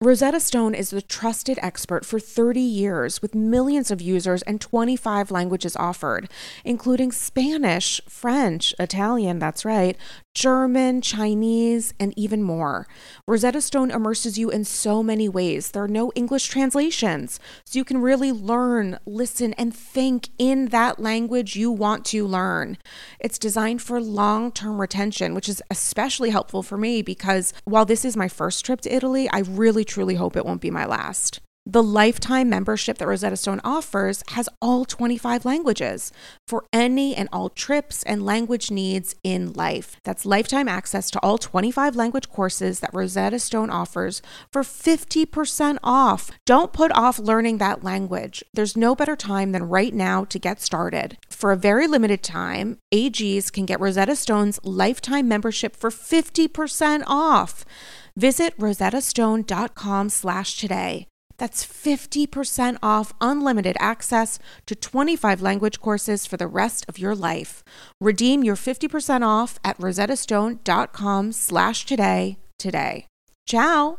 Rosetta Stone is the trusted expert for 30 years with millions of users and 25 languages offered, including Spanish, French, Italian, that's right, German, Chinese, and even more. Rosetta Stone immerses you in so many ways. There are no English translations, so you can really learn, listen, and think in that language you want to learn. It's designed for long term retention, which is especially helpful for me because while this is my first trip to Italy, I really truly hope it won't be my last. The lifetime membership that Rosetta Stone offers has all 25 languages for any and all trips and language needs in life. That's lifetime access to all 25 language courses that Rosetta Stone offers for 50% off. Don't put off learning that language. There's no better time than right now to get started. For a very limited time, AGs can get Rosetta Stone's lifetime membership for 50% off. Visit rosettastone.com slash today. That's 50% off unlimited access to 25 language courses for the rest of your life. Redeem your 50% off at rosettastone.com slash today today. Ciao!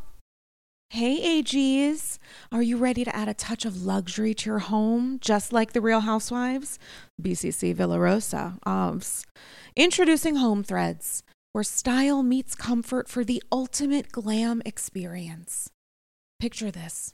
Hey AGs, are you ready to add a touch of luxury to your home, just like the Real Housewives? BCC Villarosa, OBS. Introducing Home Threads, where style meets comfort for the ultimate glam experience. Picture this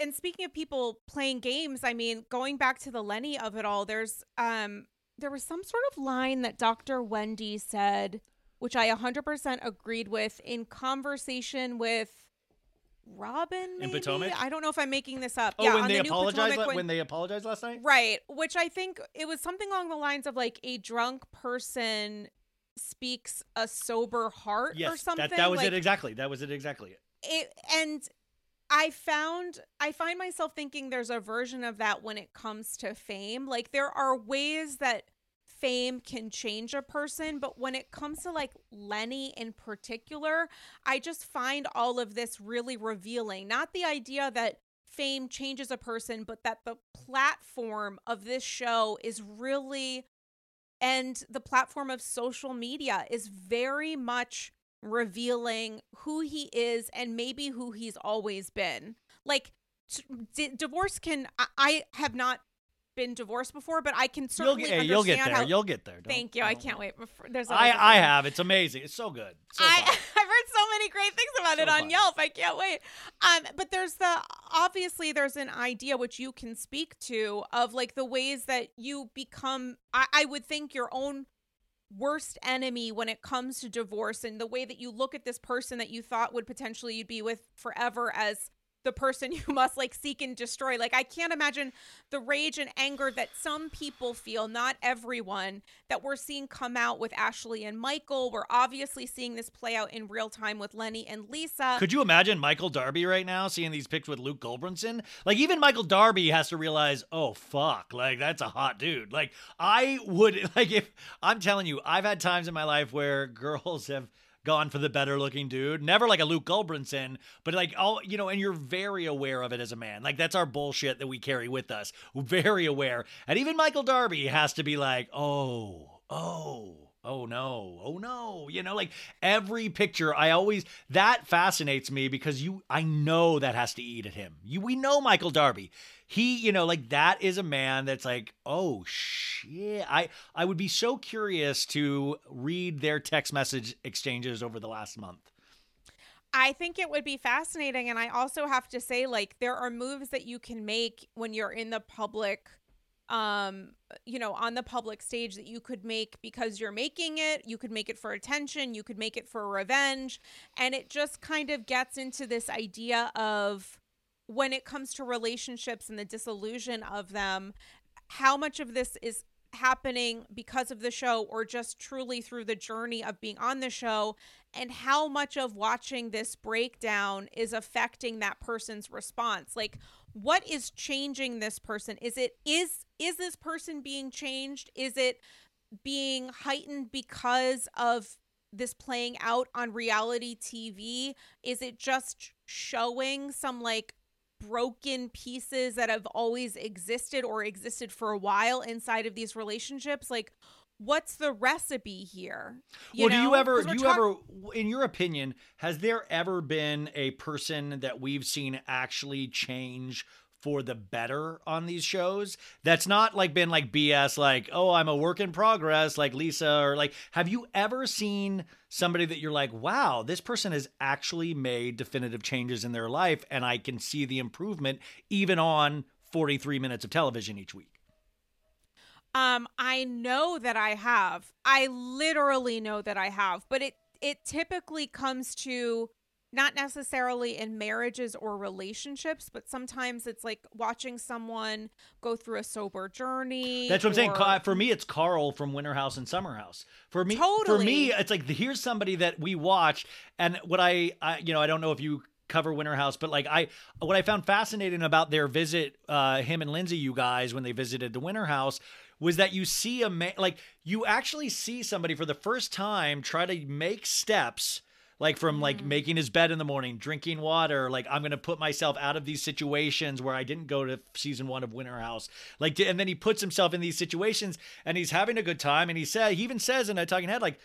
and speaking of people playing games, I mean, going back to the Lenny of it all, there's um there was some sort of line that Dr. Wendy said, which I 100% agreed with in conversation with Robyn maybe? in Potomac. I don't know if I'm making this up. Oh, yeah, when they the apologized when, when they apologized last night. Right, which I think it was something along the lines of like a drunk person speaks a sober heart yes, or something. That, that was like, it exactly. That was it exactly. It, and I found I find myself thinking there's a version of that when it comes to fame. Like there are ways that fame can change a person, but when it comes to like Lenny in particular, I just find all of this really revealing. Not the idea that fame changes a person, but that the platform of this show is really and the platform of social media is very much revealing who he is and maybe who he's always been. Like d- divorce can I, I have not been divorced before, but I can certainly you'll get, understand you'll get there. How, you'll get there. Don't, thank you. I can't wait. Before, there's I I have. It's amazing. It's so good. So I (laughs) I've heard so many great things about So it on fun. Yelp. I can't wait. Um, but there's the obviously there's an idea which you can speak to of like the ways that you become. I, I would think your own worst enemy when it comes to divorce and the way that you look at this person that you thought would potentially you'd be with forever as the person (laughs) you must like seek and destroy. Like I can't imagine the rage and anger that some people feel, not everyone, that we're seeing come out with Ashley and Michael. We're obviously seeing this play out in real time with Lenny and Lisa. Could you imagine Michael Darby right now seeing these pics with Luke Gulbranson? Like even Michael Darby has to realize, oh fuck, like that's a hot dude. Like I would (laughs) like if I'm telling you, I've had times in my life where girls (laughs) have gone for the better looking dude. Never like a Luke Gulbranson, but like all you know, and you're very aware of it as a man. Like that's our bullshit that we carry with us. Very aware. And even Michael Darby has to be like, oh, oh. oh no, oh no. You know, like every picture, I always that fascinates me because you I know that has to eat at him. You we know Michael Darby. He, you know, like that is a man that's like, oh shit. I I would be so curious to read their text message exchanges over the last month. I think it would be fascinating. And I also have to say, like, there are moves that you can make when you're in the public um you know on the public stage that you could make because you're making it you could make it for attention you could make it for revenge and it just kind of gets into this idea of when it comes to relationships and the disillusion of them how much of this is happening because of the show or just truly through the journey of being on the show? And how much of watching this breakdown is affecting that person's response? Like what is changing this person? Is it is is this person being changed? Is it being heightened because of this playing out on reality TV is it just showing some like broken pieces that have always existed or existed for a while inside of these relationships like what's the recipe here you well know? do you ever do you talk- ever in your opinion has there ever been a person that we've seen actually change for the better on these shows. That's not like been like bs like oh i'm a work in progress like lisa or like have you ever seen somebody that you're like wow this person has actually made definitive changes in their life and i can see the improvement even on 43 minutes of television each week um, I know that I have. I literally know that I have, but it it typically comes to not necessarily in marriages or relationships, but sometimes it's like watching someone go through a sober journey. That's what I'm saying. For me, it's Carl from Winter House and Summer House. For me, totally. for me, it's like here's somebody that we watched, and what I, I you know, I don't know if you cover Winter House, but like I what I found fascinating about their visit, uh, him and Lindsay, you guys, when they visited the Winter House was that you see a man like you actually see somebody for the first time try to make steps like from like mm. making his bed in the morning drinking water like i'm gonna put myself out of these situations where i didn't go to season one of winter house like and then he puts himself in these situations and he's having a good time and he said he even says in a talking head like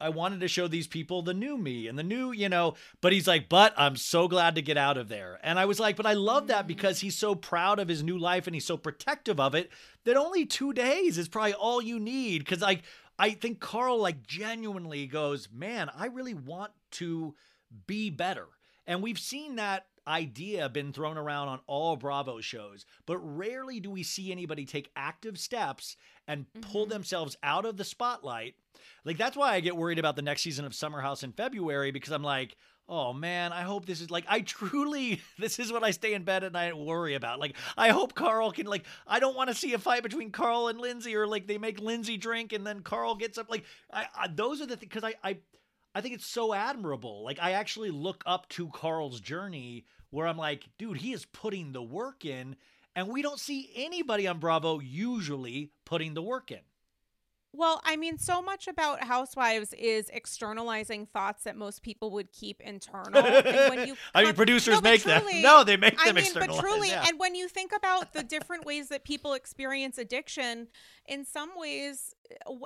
I wanted to show these people the new me and the new, you know, but he's like, but I'm so glad to get out of there. And I was like, but I love that because he's so proud of his new life and he's so protective of it that only two days is probably all you need. Cause like, I think Carl like genuinely goes, man, I really want to be better. And we've seen that idea been thrown around on all Bravo shows, but rarely do we see anybody take active steps and pull mm-hmm. themselves out of the spotlight. Like that's why I get worried about the next season of Summer House in February because I'm like, oh man, I hope this is like I truly (laughs) this is what I stay in bed at night and worry about. Like I hope Carl can like I don't want to see a fight between Carl and Lindsay or like they make Lindsay drink and then Carl gets up like I, I those are the things because I I I think it's so admirable. Like I actually look up to Carl's journey where I'm like, dude, he is putting the work in and we don't see anybody on Bravo usually putting the work in. Well, I mean, so much about housewives is externalizing thoughts that most people would keep internal. And when you, (laughs) I mean, producers no, make truly, them. No, they make them I mean, But truly, yeah. and when you think about the (laughs) different ways that people experience addiction, in some ways,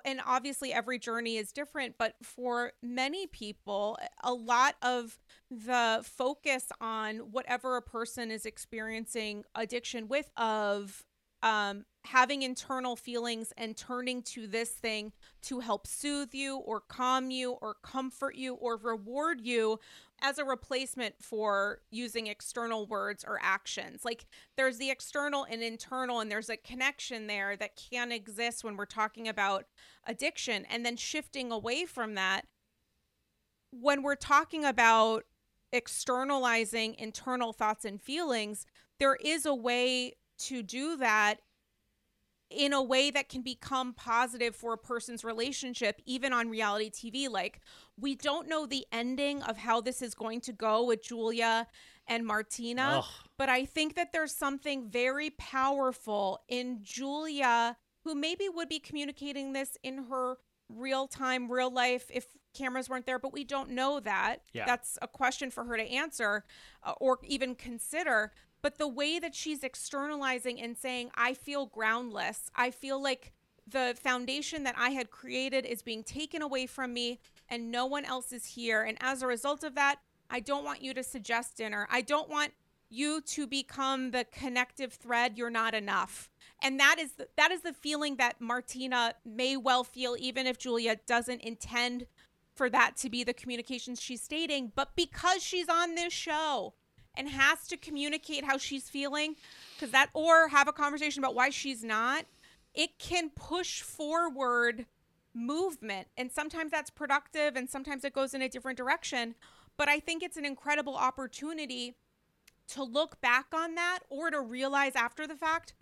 and obviously every journey is different, but for many people, a lot of the focus on whatever a person is experiencing addiction with of um having internal feelings and turning to this thing to help soothe you or calm you or comfort you or reward you as a replacement for using external words or actions. Like there's the external and internal, and there's a connection there that can exist when we're talking about addiction. And then shifting away from that, when we're talking about externalizing internal thoughts and feelings, there is a way to do that in a way that can become positive for a person's relationship, even on reality TV. Like, we don't know the ending of how this is going to go with Julia and Martina, Ugh. but I think that there's something very powerful in Julia, who maybe would be communicating this in her real time, real life if cameras weren't there, but we don't know that. Yeah. That's a question for her to answer uh, or even consider but the way that she's externalizing and saying i feel groundless i feel like the foundation that I had created is being taken away from me and no one else is here. And as a result of that, I don't want you to suggest dinner. I don't want you to become the connective thread. You're not enough. And that is the, that is the feeling that Martina may well feel even if Julia doesn't intend for that to be the communications she's stating, but because she's on this show and has to communicate how she's feeling cuz that or have a conversation about why she's not, it can push forward movement. And sometimes that's productive and sometimes it goes in a different direction. But I think it's an incredible opportunity to look back on that or to realize after the fact,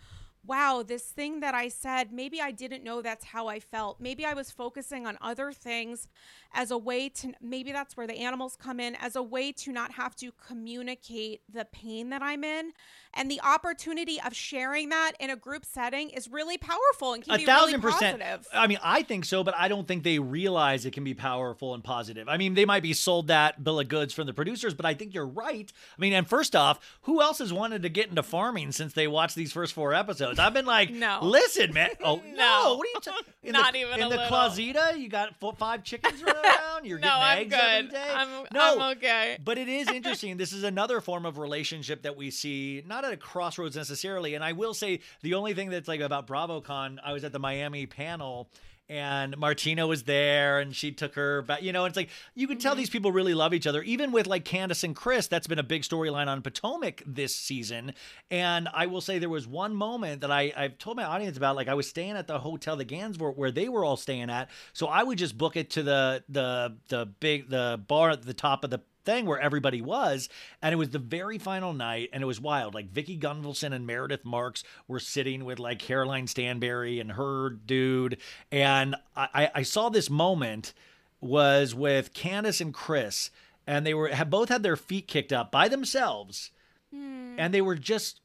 wow, this thing that I said, maybe I didn't know that's how I felt. Maybe I was focusing on other things as a way to, maybe that's where the animals come in, as a way to not have to communicate the pain that I'm in. And the opportunity of sharing that in a group setting is really powerful and can a be thousand really percent. positive. I mean, I think so, but I don't think they realize it can be powerful and positive. I mean, they might be sold that bill of goods from the producers, but I think you're right. I mean, and first off, who else has wanted to get into farming since they watched these first four episodes? I've been like, No. listen, man. (laughs) Oh no, No. what are you talking? In Not the, even in the little. closet. You got four, five chickens (laughs) running around. You're no, getting I'm eggs every good. day. I'm, no, I'm okay. but it is (laughs) interesting. this is another form of relationship that we see, not at a crossroads necessarily. And I will say the only thing that's like about BravoCon, I was at the Miami panel and Martina was there and she took her back. You know, it's like you can tell mm-hmm. these people really love each other. Even with like Candiace and Chris, that's been a big storyline on Potomac this season. And I will say there was one moment that I, I've told my audience about. Like I was staying at the hotel, the Gansevoort, where they were all staying at. So I would just book it to the the the big the bar at the top of the thing where everybody was and it was the very final night and it was wild. Like Vicki Gunvalson and Meredith Marks were sitting with like Caroline Stanbury and her dude and I, I saw this moment was with Candiace and Chris and they were had both had their feet kicked up by themselves hmm. and they were just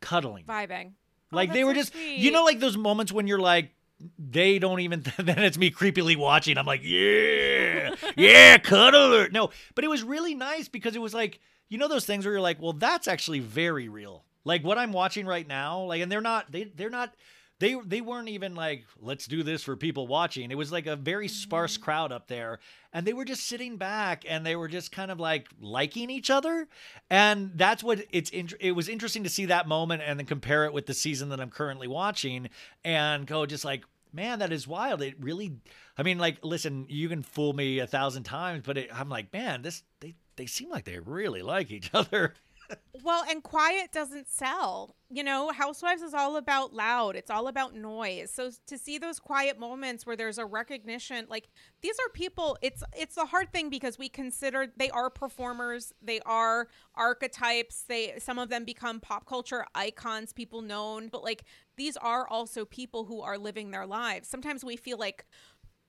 cuddling. Vibing. Oh, like they were so just you know like those moments when you're like they don't even (laughs) then it's me creepily watching. I'm like yeah (laughs) yeah cuddler. no but it was really nice because it was like you know those things where you're like well that's actually very real. Like what i'm watching right now like and they're not they they're not they they weren't even like let's do this for people watching. It was like a very sparse mm-hmm. crowd up there and they were just sitting back and they were just kind of like liking each other. And that's what it's it was interesting to see that moment and then compare it with the season that I'm currently watching and go just like man that is wild. It really I mean like listen you can fool me a thousand times but it, I'm like man this they they seem like they really like each (laughs) other Well, and quiet doesn't sell. You know, Housewives is all about loud. It's all about noise. So to see those quiet moments where there's a recognition, like these are people. It's it's the hard thing because we consider they are performers. They are archetypes. They some of them become pop culture icons, people known. But like these are also people who are living their lives. Sometimes we feel like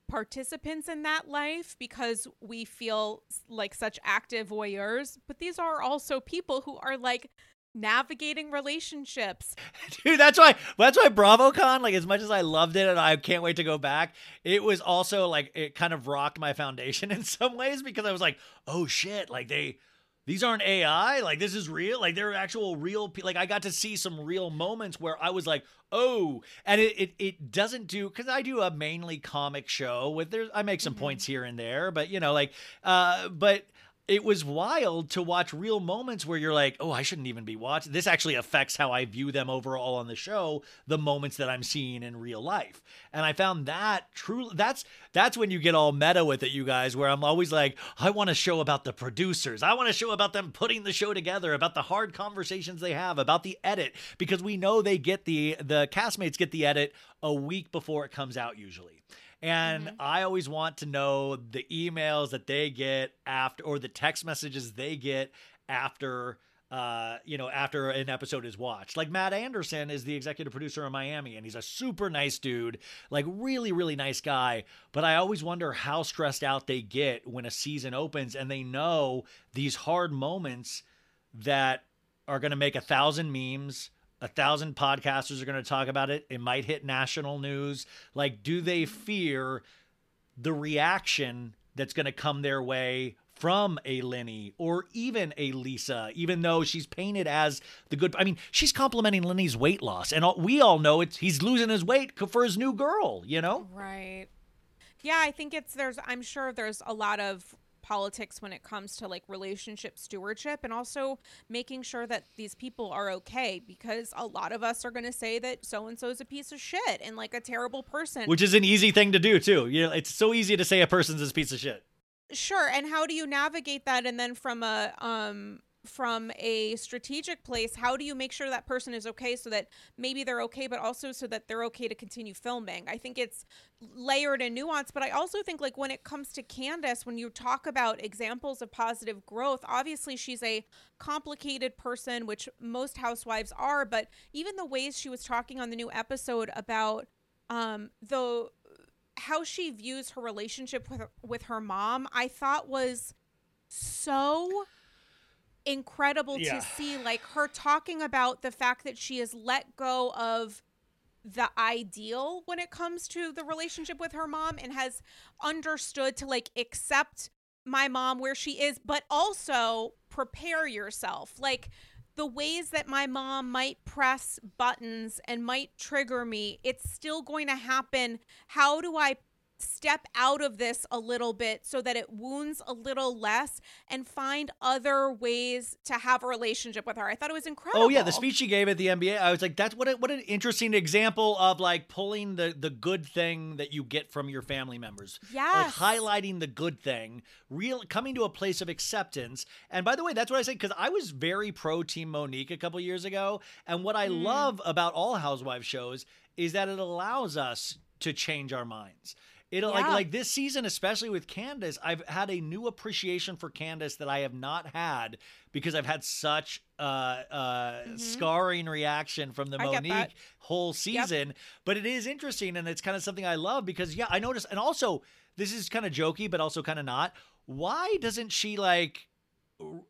participants in that life because we feel like such active voyeurs, but these are also people who are like navigating relationships. (laughs) Dude, that's why that's why BravoCon, like as much as I loved it and I can't wait to go back, it was also like it kind of rocked my foundation (laughs) in some ways because I was like, oh shit, like they these aren't AI, like this is real, like they're actual real pe- like I got to see some real moments where I was like, oh, and it it, it doesn't do because I do a mainly comic show with there's I make some points here and there, but you know, like uh but it was wild to watch real moments where you're like, oh, I shouldn't even be watching. This actually affects how I view them overall on the show, the moments that I'm seeing in real life. And I found that true that's that's when you get all meta with it, you guys, where I'm always like, I want to show about the producers. I want to show about them putting the show together, about the hard conversations they have, about the edit, because we know they get the the castmates get the edit a week before it comes out usually. And I always want to know the emails that they get after, or the text messages they get after, uh, you know, after an episode is watched. Like Matt Anderson is the executive producer in Miami, and he's a super nice dude, like really, really nice guy. But I always wonder how stressed out they get when a season opens and they know these hard moments that are going to make a thousand memes. A thousand podcasters are going to talk about it. It might hit national news. Like, do they fear the reaction that's going to come their way from a Lenny or even a Lisa, even though she's painted as the good. I mean, she's complimenting Lenny's weight loss, and all, we all know it's he's losing his weight for his new girl. You know, Right. Yeah, I think it's there's I'm sure there's a lot of politics when it comes to like relationship stewardship and also making sure that these people are okay because a lot of us are going to say that so and so is a piece of shit and like a terrible person. which is an easy thing to do too. You know, it's so easy to say a person's a piece of shit. Sure, and how do you navigate that and then from a um from a strategic place, how do you make sure that person is okay so that maybe they're okay but also so that they're okay to continue filming? I think it's layered and nuanced, but I also think like when it comes to Candiace, when you talk about examples of positive growth, obviously she's a complicated person, which most housewives are, but even the ways she was talking on the new episode about um the how she views her relationship with with her mom, I thought was so incredible Yeah. to see like her talking about the fact that she has let go of the ideal when it comes to the relationship with her mom and has understood to like accept my mom where she is but also prepare yourself like the ways that my mom might press buttons and might trigger me it's still going to happen how do i step out of this a little bit so that it wounds a little less and find other ways to have a relationship with her i thought it was incredible Oh yeah, the speech she gave at the NBA, I was like, that's what a, what an interesting example of like pulling the the good thing that you get from your family members. Yes. Like highlighting the good thing, real coming to a place of acceptance. And by the way, that's what I say because I was very pro Team Monique a couple years ago, and what Mm. I love about all housewife shows is that it allows us to change our minds. It'll like Yeah. like this season, especially with Candiace, I've had a new appreciation for Candiace that I have not had because I've had such uh uh scarring reaction from the Mm-hmm. I Monique whole season. But it is interesting and it's kind of something I love because yeah, I noticed and also this is kind of jokey, but also kind of not. Why doesn't she like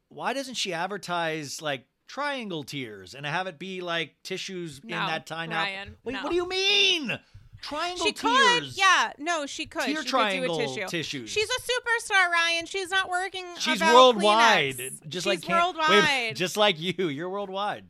why doesn't she advertise like triangle tears and have it be like tissues in that now? Ryan, Wait, no. what do you mean? Triangle she tears. could yeah no she could Tear she could triangle do a tissue tissues. she's a superstar ryan she's not working She's worldwide, Kleenex. just she's like worldwide Wait, just like you. You're worldwide.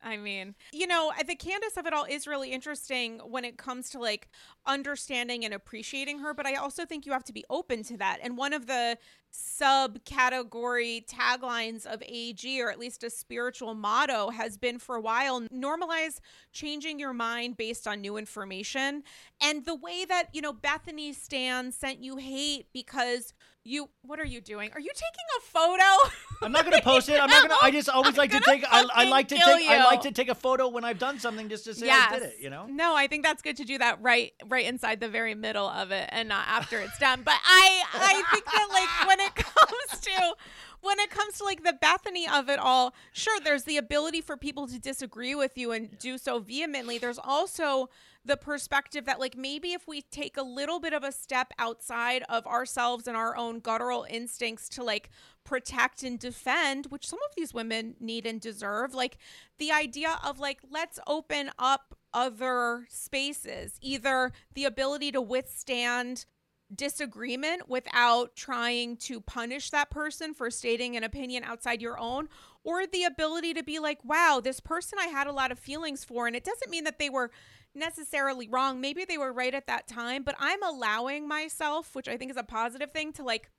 I mean, you know, uh, the Candiace of it all is really interesting when it comes to like understanding and appreciating her, but I also think you have to be open to that. And one of the subcategory taglines of AG, or at least a spiritual motto, has been for a while normalize changing your mind based on new information. And the way that, you know, Bethenny Stan sent you hate because you, what are you doing? Are you taking a photo? I'm not gonna post it. I'm not gonna. I just always I'm like to take. I, I like to take. I like to take a photo when I've done something just to say I did it. You know. No, I think that's good to do that right right inside the very middle of it and not after it's done. But I I think that like when it (laughs) comes to when it comes to like the Bethenny of it all, sure there's the ability for people to disagree with you and do so vehemently. There's also the perspective that like maybe if we take a little bit of a step outside of ourselves and our own guttural instincts to like protect and defend, which some of these women need and deserve, like the idea of like let's open up other spaces, either the ability to withstand disagreement without trying to punish that person for stating an opinion outside your own or the ability to be like wow this person i had a lot of feelings for and it doesn't mean that they were necessarily wrong. Maybe they were right at that time but i'm allowing myself which i think is a positive thing to like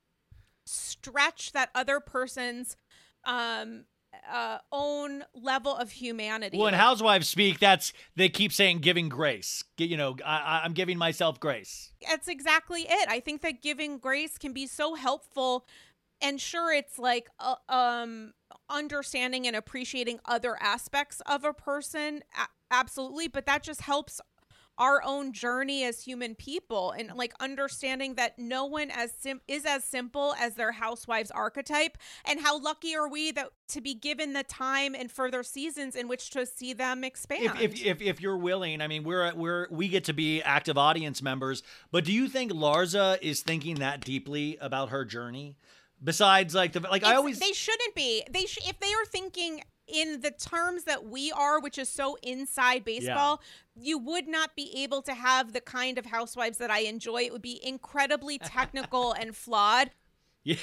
stretch that other person's um uh own level of humanity Well, when Like, housewives speak, that's they keep saying giving grace. You know, I, I- I'm giving myself grace. that's exactly it. I think that giving grace can be so helpful and sure it's like uh, um understanding and appreciating other aspects of a person a- absolutely, but that just helps our own journey as human people and like understanding that no one as sim- is as simple as their housewife's archetype and how lucky are we that to be given the time and further seasons in which to see them expand If, if if if you're willing, I mean, we're we're we get to be active audience members. But do you think Larsa is thinking that deeply about her journey? Besides, like the like, I always they shouldn't be. They sh- if they are thinking in the terms that we are, which is so inside baseball, you would not be able to have the kind of housewives that I enjoy. It would be incredibly technical (laughs) and flawed. Yeah.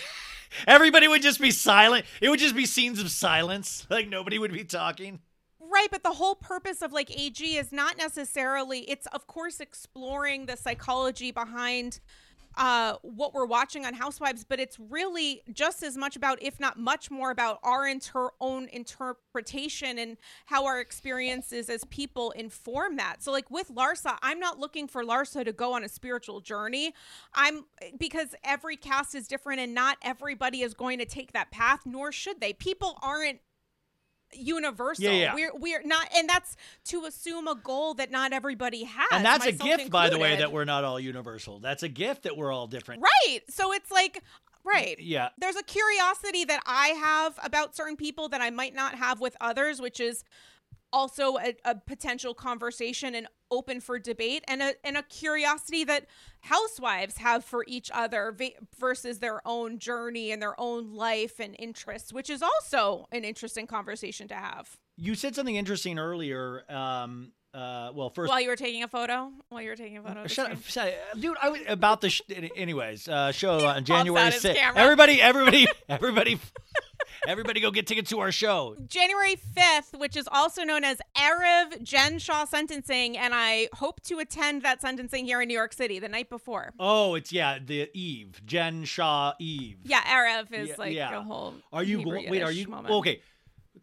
Everybody would just be silent. It would just be scenes of silence. (laughs) Like nobody would be talking. Right, but the whole purpose of like AG is not necessarily it's of course exploring the psychology behind uh what we're watching on Housewives, but it's really just as much about if not much more about our inter- own interpretation and how our experiences as people inform that. So like with Larsa, I'm not looking for Larsa to go on a spiritual journey. I'm because every cast is different and not everybody is going to take that path nor should they. People aren't universal. Yeah, yeah. We're we're not and that's to assume a goal that not everybody has. And that's a gift, by the way, that we're not all universal. That's a gift that we're all different. Right. So it's like right. Yeah. There's a curiosity that I have about certain people that I might not have with others, which is also a, a potential conversation and open for debate and a and a curiosity that housewives have for each other versus their own journey and their own life and interests, which is also an interesting conversation to have. You said something interesting earlier. Um, uh, well, first, While you were taking a photo, while you were taking a photo, Shut up, shut up. dude. I was about the sh- anyways uh, show on January sixth. Everybody, everybody, (laughs) everybody, (laughs) everybody, go get tickets to our show. January 5th, which is also known as Erev Jen Shah sentencing, and I hope to attend that sentencing here in New York City the night before. Oh, it's yeah, the Eve, Jen Shah Eve. Yeah, Erev is Yeah, like yeah. a whole. Are you Hebrew wait? Are you moment. okay?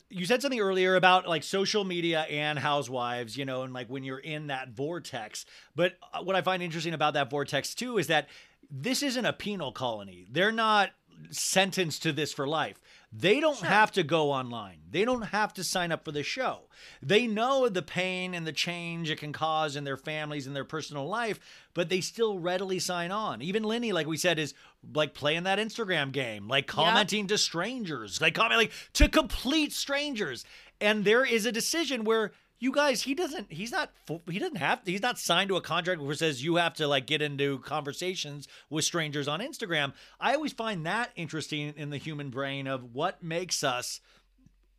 You said something earlier about like social media and housewives, you know, and like when you're in that vortex. But uh, what I find interesting about that vortex too is that this isn't a penal colony. They're not sentenced to this for life. They don't have to go online. They don't have to sign up for the show. They know the pain and the change it can cause in their families and their personal life, but they still readily sign on. Even Lenny, like we said, is like playing that Instagram game, like commenting to strangers, like comment like to complete strangers. And there is a decision where you guys, he doesn't, he's not, he doesn't have, he's not signed to a contract where it says you have to like get into conversations with strangers on Instagram. I always find that interesting in the human brain of what makes us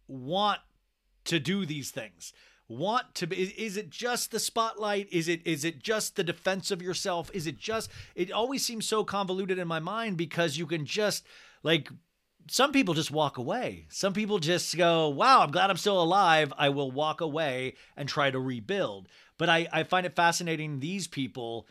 want to do these things. Want to be is, is it just the spotlight? Is it is it just the defense of yourself? Is it just it always seems so convoluted in my mind because you can just like some people just walk away some people just go wow i'm glad i'm still alive i will walk away and try to rebuild but i i find it fascinating these people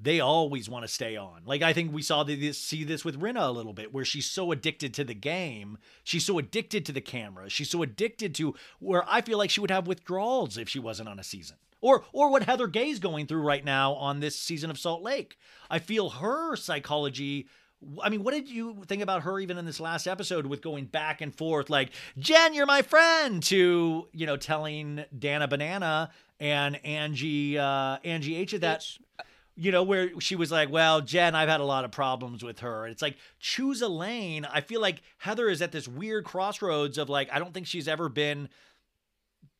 they always want to stay on. Like I think we saw this, see this with Rinna a little bit, where she's so addicted to the game, she's so addicted to the camera, she's so addicted to where I feel like she would have withdrawals if she wasn't on a season, or or what Heather Gay's going through right now on this season of Salt Lake. I feel her psychology. I mean, what did you think about her even in this last episode with going back and forth, like Jen, you're my friend, to you know telling Dana Banana and Angie uh, Angie H at that you know, where she was like, well, Jen, I've had a lot of problems with her. And It's like, choose a lane. I feel like Heather is at this weird crossroads of like, I don't think she's ever been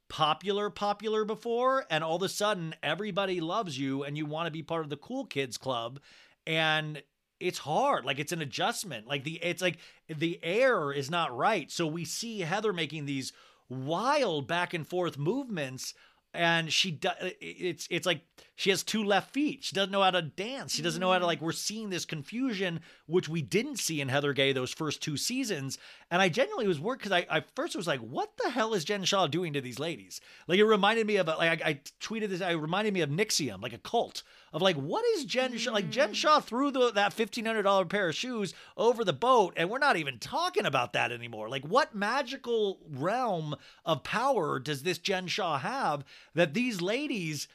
popular, popular before. And all of a sudden, everybody loves you and you want to be part of the cool kids club. And it's hard. Like, it's an adjustment. Like, the, it's like the air is not right. So we see Heather making these wild back and forth movements and she does it's it's like she has two left feet. She doesn't know how to dance. She doesn't know how to like mm. we're seeing this confusion which we didn't see in heather gay those first two seasons. And i genuinely was worried because I, I first was like what the hell is jen shah doing to these ladies? Like it reminded me of a- like i, I tweeted this i reminded me of NXIVM like a cult of like what is jen shah like jen mm. shah threw the, that $1500 pair of shoes over the boat and we're not even talking about that anymore. Like what magical realm of power does this jen shah have that these ladies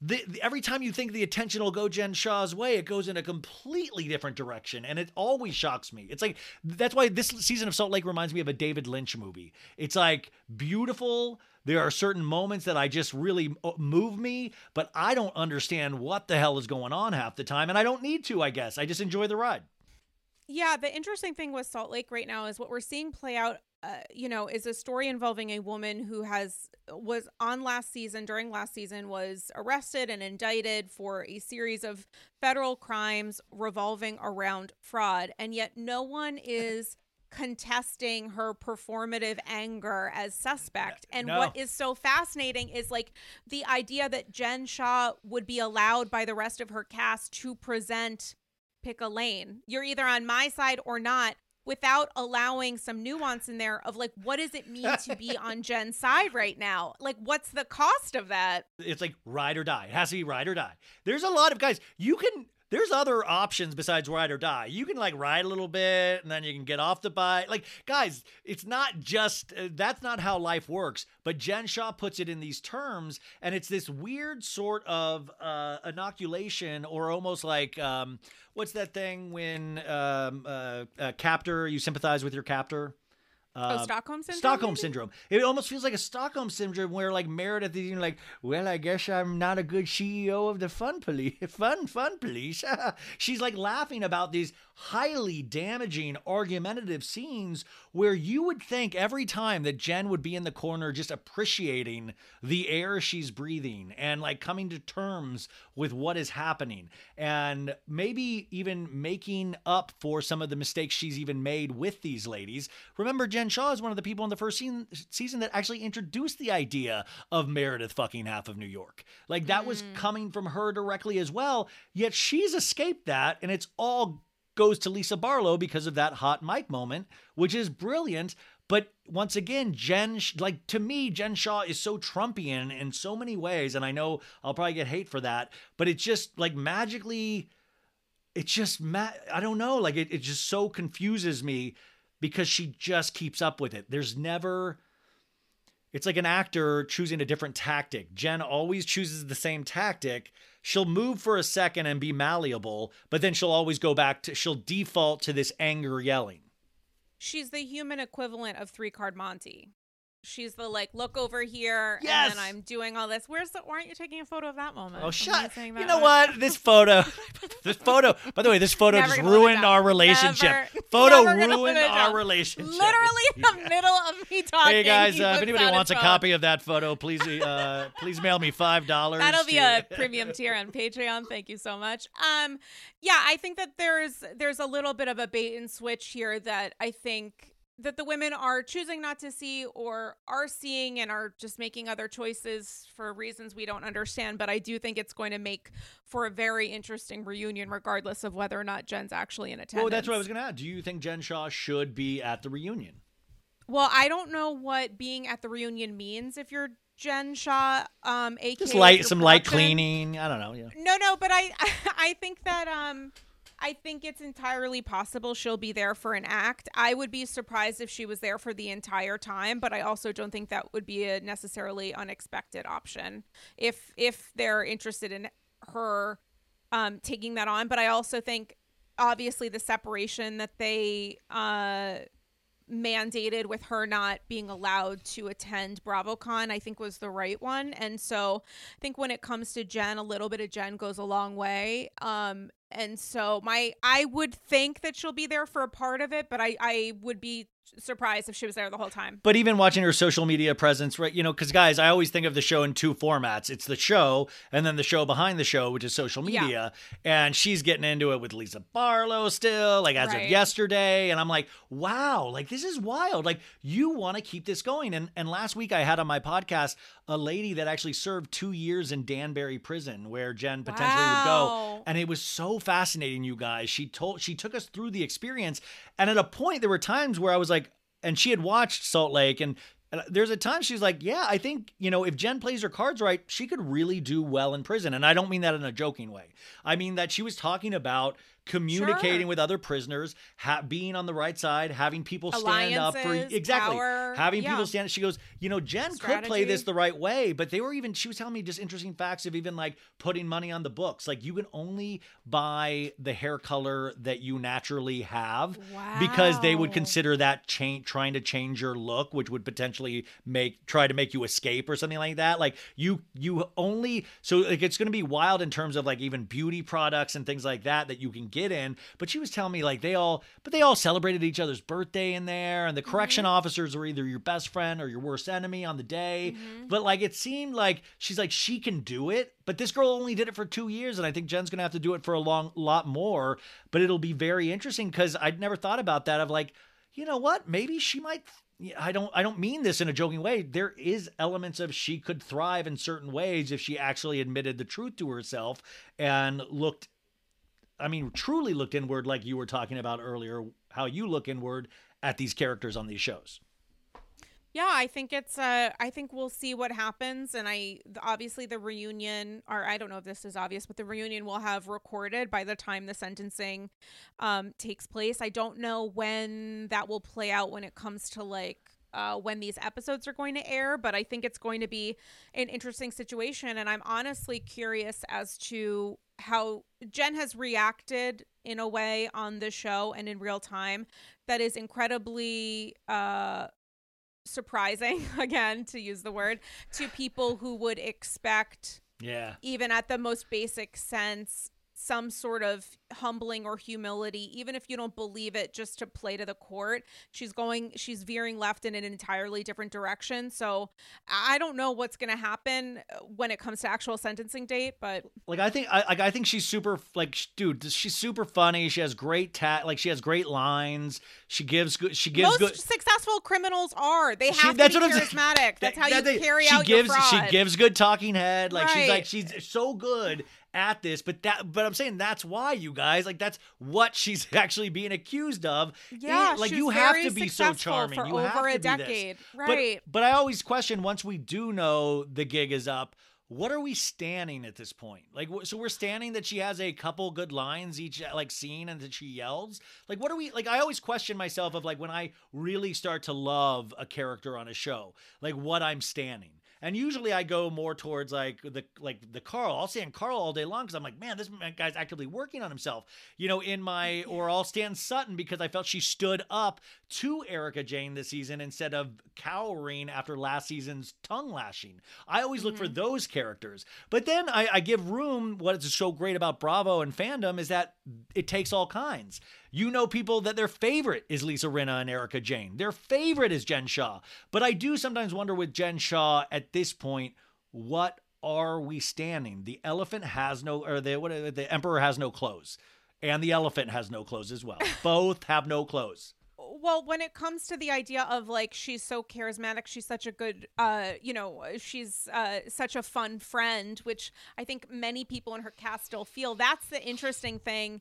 the, the- every time you think the attention will go Jen Shah's way, it goes in a completely different direction, and it always shocks me. It's like that's why this season of Salt Lake reminds me of a David Lynch movie. It's like beautiful. There are certain moments that I just really uh, move me, but I don't understand what the hell is going on half the time, and I don't need to. I guess I just enjoy the ride. Yeah, the interesting thing with Salt Lake right now is what we're seeing play out. Uh, you know, is a story involving a woman who has was on last season during last season was arrested and indicted for a series of federal crimes revolving around fraud, and yet no one (laughs) is contesting her performative anger as suspect. And No. what is so fascinating is like the idea that Jen Shah would be allowed by the rest of her cast to present pick a lane. You're either on my side or not, without allowing some nuance in there of like what does it mean to be (laughs) on Jen's side right now? Like what's the cost of that? It's like ride or die. It has to be ride or die. There's a lot of guys. You can there's other options besides ride or die. You can like ride a little bit and then you can get off the bike. Like, guys, it's not just uh, that's not how life works. But Jen Shah puts it in these terms, and it's this weird sort of uh, inoculation or almost like um, what's that thing when um, uh, a captor you sympathize with your captor. Oh, uh, Stockholm syndrome. Stockholm maybe? syndrome. It almost feels like a Stockholm syndrome where like Meredith is you know, like, well, I guess I'm not a good CEO of the fun police. (laughs) Fun, fun police. (laughs) She's like laughing about these highly damaging, argumentative scenes where you would think every time that Jen would be in the corner just appreciating the air she's breathing and like coming to terms with what is happening and maybe even making up for some of the mistakes she's even made with these ladies. Remember, Jen Shah is one of the people in the first season, season that actually introduced the idea of Meredith fucking half of New York. Like that was mm. coming from her directly as well, yet she's escaped that and it's all goes to Lisa Barlow because of that hot mic moment, which is brilliant. But once again, Jen, like to me, Jen Shah is so Trumpian in so many ways. And I know I'll probably get hate for that, but it's just like magically, it just, ma- I don't know, like it, it just so confuses me because she just keeps up with it. There's never, it's like an actor choosing a different tactic. Jen always chooses the same tactic. She'll move for a second and be malleable, but then she'll always go back to, she'll default to this anger yelling. She's the human equivalent of three card Monty. She's the like, look over here, Yes! and then I'm doing all this. Where's the? Why aren't you taking a photo of that moment? Oh, shut. You know what? This photo, (laughs) this photo, by the way, this photo Never just gonna live it ruined our relationship. Never- (laughs) photo never ruined our relationship. Literally in the Yeah. (laughs) middle of me talking. Hey guys, uh, if anybody wants a phone. copy of that photo, please, uh, please mail me five dollars. That'll be a premium tier on Patreon. Thank you so much. Um, yeah, I think that there's there's a little bit of a bait and switch here that I think that the women are choosing not to see or are seeing and are just making other choices for reasons we don't understand. But I do think it's going to make for a very interesting reunion, regardless of whether or not Jen's actually in attendance. Well, that's what I was going to add. Do you think Jen Shah should be at the reunion? Well, I don't know what being at the reunion means if you're Jen Shah, um, aka Just light, some light cleaning. I don't know. Yeah. No, no, but I (laughs) I think that um I think it's entirely possible she'll be there for an act. I would be surprised if she was there for the entire time, but I also don't think that would be a necessarily unexpected option if if they're interested in her um taking that on, but I also think obviously the separation that they uh mandated with her not being allowed to attend BravoCon, I think was the right one. And so I think when it comes to Jen, a little bit of Jen goes a long way. Um, and so my I would think that she'll be there for a part of it, but I I would be surprised if she was there the whole time. But even watching her social media presence, right? You know, because guys, I always think of the show in two formats. It's the show, and then the show behind the show, which is social Yeah. media. And she's getting into it with Lisa Barlow still, like as Right. of yesterday. And I'm like, wow, like this is wild. Like you want to keep this going. And and last week I had on my podcast a lady that actually served two years in Danbury Prison, where Jen potentially would go. And it was so fascinating, you guys. She told she took us through the experience. And at a point, there were times where I was like, and she had watched Salt Lake and and there's a time she's like, yeah, I think, you know, if Jen plays her cards right, she could really do well in prison. And I don't mean that in a joking way. I mean that she was talking about communicating Sure. with other prisoners, ha- being on the right side, having people stand up for exactly power, having yeah. people stand. up. She goes, you know, Jen could play this the right way, but they were even. She was telling me just interesting facts of even like putting money on the books. Like you can only buy the hair color that you naturally have because they would consider that change trying to change your look, which would potentially make try to make you escape or something like that. Like you you only so like it's going to be wild in terms of like even beauty products and things like that that you can get in. But she was telling me like they all but they all celebrated each other's birthday in there, and the correction mm-hmm. officers were either your best friend or your worst enemy on the day. Mm-hmm. But like it seemed like she's like she can do it, but this girl only did it for two years, and I think Jen's gonna have to do it for a long lot more. But it'll be very interesting because I'd never thought about that. Of like, you know what? Maybe she might. I don't. I don't mean this in a joking way. There is elements of she could thrive in certain ways if she actually admitted the truth to herself and looked I mean, truly looked inward, like you were talking about earlier, how you look inward at these characters on these shows. Yeah, I think it's uh I think we'll see what happens and I obviously the reunion or I don't know if this is obvious but the reunion will have recorded by the time the sentencing um takes place. I don't know when that will play out when it comes to like uh, when these episodes are going to air, but I think it's going to be an interesting situation. And I'm honestly curious as to how Jen has reacted in a way on the show and in real time that is incredibly uh, surprising, (laughs) again, to use the word, to people who would expect, Yeah. even at the most basic sense, some sort of humbling or humility, even if you don't believe it, just to play to the court. She's going, she's veering left in an entirely different direction. So I don't know what's going to happen uh, when it comes to actual sentencing date, but Like I think I like I think she's super like dude, she's super funny. She has great tat like she has great lines. She gives good she gives most good successful criminals are. They She- have that's to be what I'm charismatic. That's how That- you that- carry she out gives she gives good talking head. Like she's like she's so good at this, but that but I'm saying that's why you guys like that's what she's (laughs) actually being accused of. Yeah, And, like you have to be so charming. for you have to a be this. decade. But- Right. But, I always question once we do know the gig is up. What are we standing at this point? Like, so we're standing that she has a couple good lines each like scene and that she yells. Like, what are we like? I always question myself of like when I really start to love a character on a show, like what I'm standing. And usually I go more towards like the like the Carl. I'll stand Carl all day long because I'm like, man, this guy's actively working on himself. You know, in my or I'll stand Sutton because I felt she stood up to Erika Jayne this season instead of cowering after last season's tongue lashing. I always look for mm-hmm. those characters. But then I, I give room. What is so great about Bravo and fandom is that it takes all kinds. You know people that their favorite is Lisa Rinna and Erika Jayne. Their favorite is Jen Shah. But I do sometimes wonder with Jen Shah at this point, what are we standing? The elephant has no, or the what? The emperor has no clothes, and the elephant has no clothes as well. (laughs) Both have no clothes. Well when it comes to the idea of like she's so charismatic she's such a good uh you know she's uh such a fun friend which i think many people in her cast still feel that's the interesting thing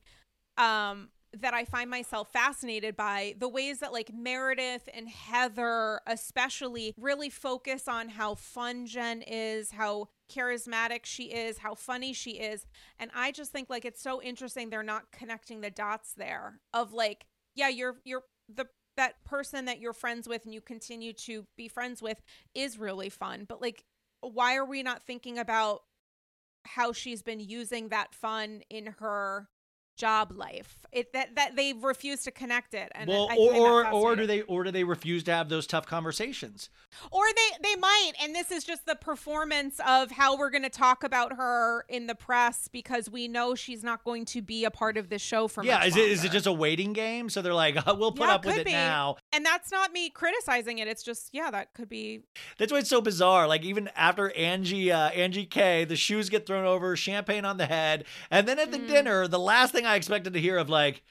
um that I find myself fascinated by the ways that like Meredith and Heather especially really focus on how fun Jen is, how charismatic she is, how funny she is. And I just think like it's so interesting they're not connecting the dots there of like yeah, you're you're the that person that you're friends with and you continue to be friends with is really fun. But like why are we not thinking about how she's been using that fun in her job life? It that that they refuse to connect it. And well, I or or, or do they or do they refuse to have those tough conversations? or they they might and this is just the performance of how we're going to talk about her in the press because we know she's not going to be a part of this show for yeah, is it is it just a waiting game? So they're like, (laughs) we'll put Yeah, up with it be. now. and that's not me criticizing it it's just yeah that could be That's why it's so bizarre. Like even after Angie, uh, Angie K, the shoes get thrown over, champagne on the head, and then at the Mm. dinner, the last thing I expected to hear of like,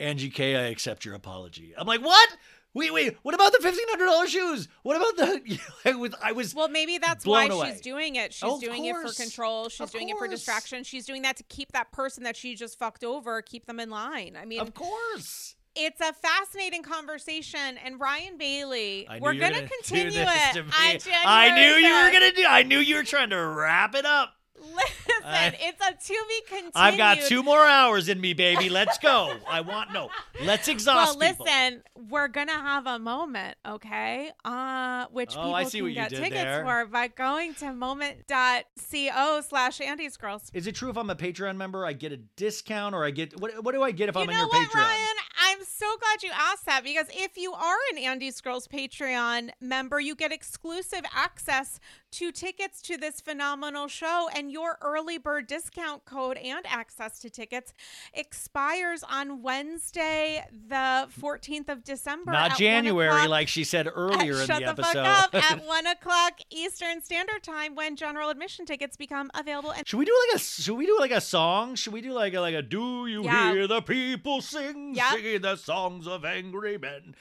Angie K, I accept your apology. I'm like, what? Wait, wait. What about the fifteen hundred dollars shoes? What about the? (laughs) I was, I was. well maybe that's why away. she's doing it she's Oh, doing it for control she's Of doing it for distraction she's doing that to keep that person that she just fucked over keep them in line i mean of course. it's a fascinating conversation and ryan bailey we're were gonna, continue it to me. on I knew you were gonna do. I knew you were trying to wrap it up. Listen, I- it's a to be continued. I've got two more hours in me, baby. Let's go. I want no. Let's exhaust Well, people. listen, we're gonna have a moment, okay? Uh, which Oh, people I see can what you get did tickets there. for by going to moment.co slash Andy's Girls. Is it true if I'm a Patreon member, I get a discount, or I get what? What do I get if You I'm on your what, Patreon? Ryan? I'm so glad you asked that because if you are an Andy's Girls Patreon member, you get exclusive access to tickets to this phenomenal show, and your early bird discount code and access to tickets expires on Wednesday, the 14th of December. Not January, like she said earlier at- in shut the the, episode. fuck up at (laughs) one o'clock Eastern Standard Time when general admission tickets become available. And should we do like a? Should we do like a song? Should we do like a like a? Do you Yeah. hear the people sing, Yep. singing the songs of angry men?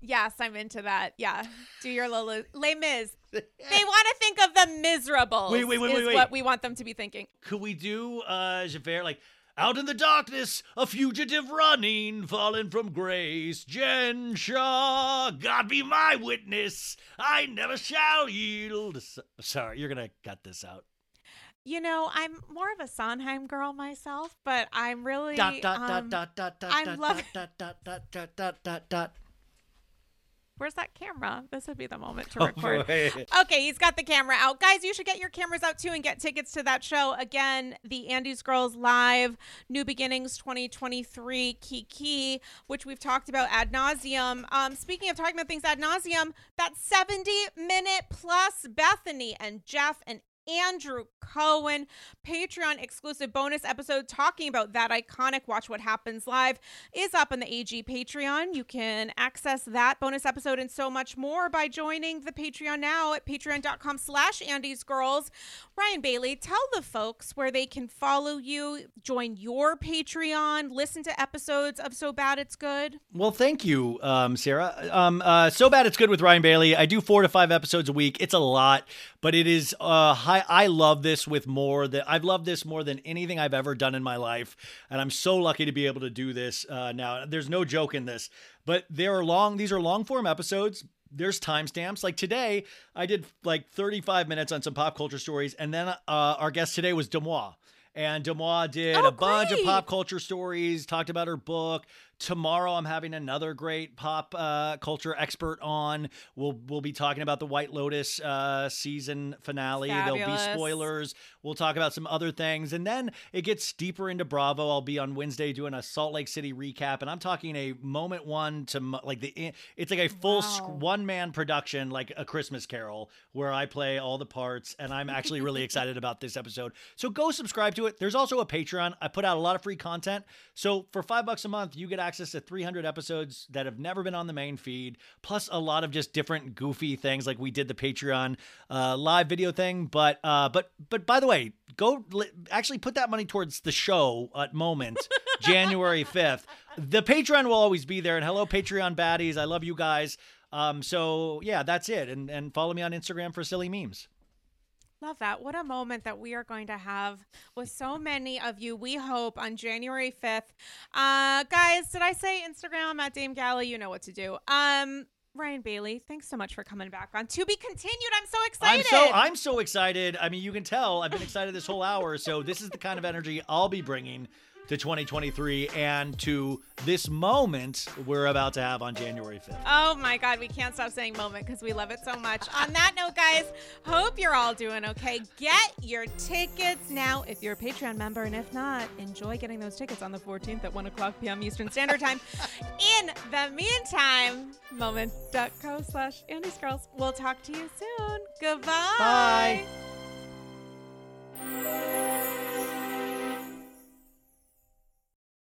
yes, I'm into that. Yeah, do your little Les Mis. (laughs) They want to think of the miserable. Wait, wait, wait, wait, wait. what we want them to be thinking. Could we do uh Javert like? Out in the darkness, a fugitive running, fallen from grace. Jen Shah, God be my witness, I never shall yield. S- Sorry, you're gonna cut this out. You know, I'm more of a Sondheim girl myself, but I'm really Dot dot dot um, dot dot dot I'm dot loving- dot dot dot dot dot dot dot. Where's that camera? This would be the moment to Oh, record. (laughs) wait. Okay, he's got the camera out. Guys, you should get your cameras out too and get tickets to that show. Again, the Andy's Girls Live New Beginnings 2023 Kiki, which we've talked about ad nauseum. Um, speaking of talking about things ad nauseum, that 70 minute plus Bethenny and Jeff and Andrew Cohen Patreon exclusive bonus episode talking about that iconic Watch What Happens Live is up on the AG Patreon. You can access that bonus episode and so much more by joining the Patreon now at patreon.com slash Andy's Girls. Ryan Bailey, tell the folks where they can follow you, join your Patreon, listen to episodes of So Bad It's Good. Well, thank you, um, Sarah. Um, uh, so bad it's good with Ryan Bailey. I do four to five episodes a week. It's a lot, but it is uh, high. I love this with more that I've loved this more than anything I've ever done in my life, and I'm so lucky to be able to do this uh, now. There's no joke in this, but there are long. These are long form episodes. There's timestamps. Like today, I did like 35 minutes on some pop culture stories, and then uh, our guest today was Demois. And Demois did Oh, a bunch of pop culture stories, talked about her book. Tomorrow, I'm having another great pop uh, culture expert on. We'll we'll be talking about the White Lotus uh, season finale. There'll be spoilers. We'll talk about some other things, and then it gets deeper into Bravo. I'll be on Wednesday doing a Salt Lake City recap, and I'm talking a moment one to like the it's like a full Wow. one man production, like a Christmas Carol, where I play all the parts, and I'm actually really (laughs) excited about this episode. So go subscribe to it. There's also a Patreon. I put out a lot of free content. So for five bucks a month, you get access to 300 episodes that have never been on the main feed, plus a lot of just different goofy things, like we did the Patreon uh, live video thing. But uh, but but by the way, go li- actually put that money towards the show at moment, (laughs) January 5th. The Patreon will always be there. And hello, Patreon baddies. I love you guys. Um, so yeah, that's it. And and follow me on Instagram for silly memes. Love that. What a moment that we are going to have with so many of you. We hope on January 5th. Uh guys, did I say Instagram at Dame Galley? You know what to do. Um Ryan Bailey, thanks so much for coming back on. To be continued. I'm so excited. I'm so I'm so excited. I mean, you can tell I've been excited this whole hour. So this is the kind of energy I'll be bringing to 2023 and to this moment we're about to have on January 5th. Oh my God, we can't stop saying moment because we love it so much. on that note, guys, hope you're all doing okay. Get your tickets now if you're a Patreon member, and if not, enjoy getting those tickets on the 14th at 1 o'clock p.m. Eastern Standard Time. In the meantime, moment.co slash Andy's Girls. We'll talk to you soon. Goodbye. Bye.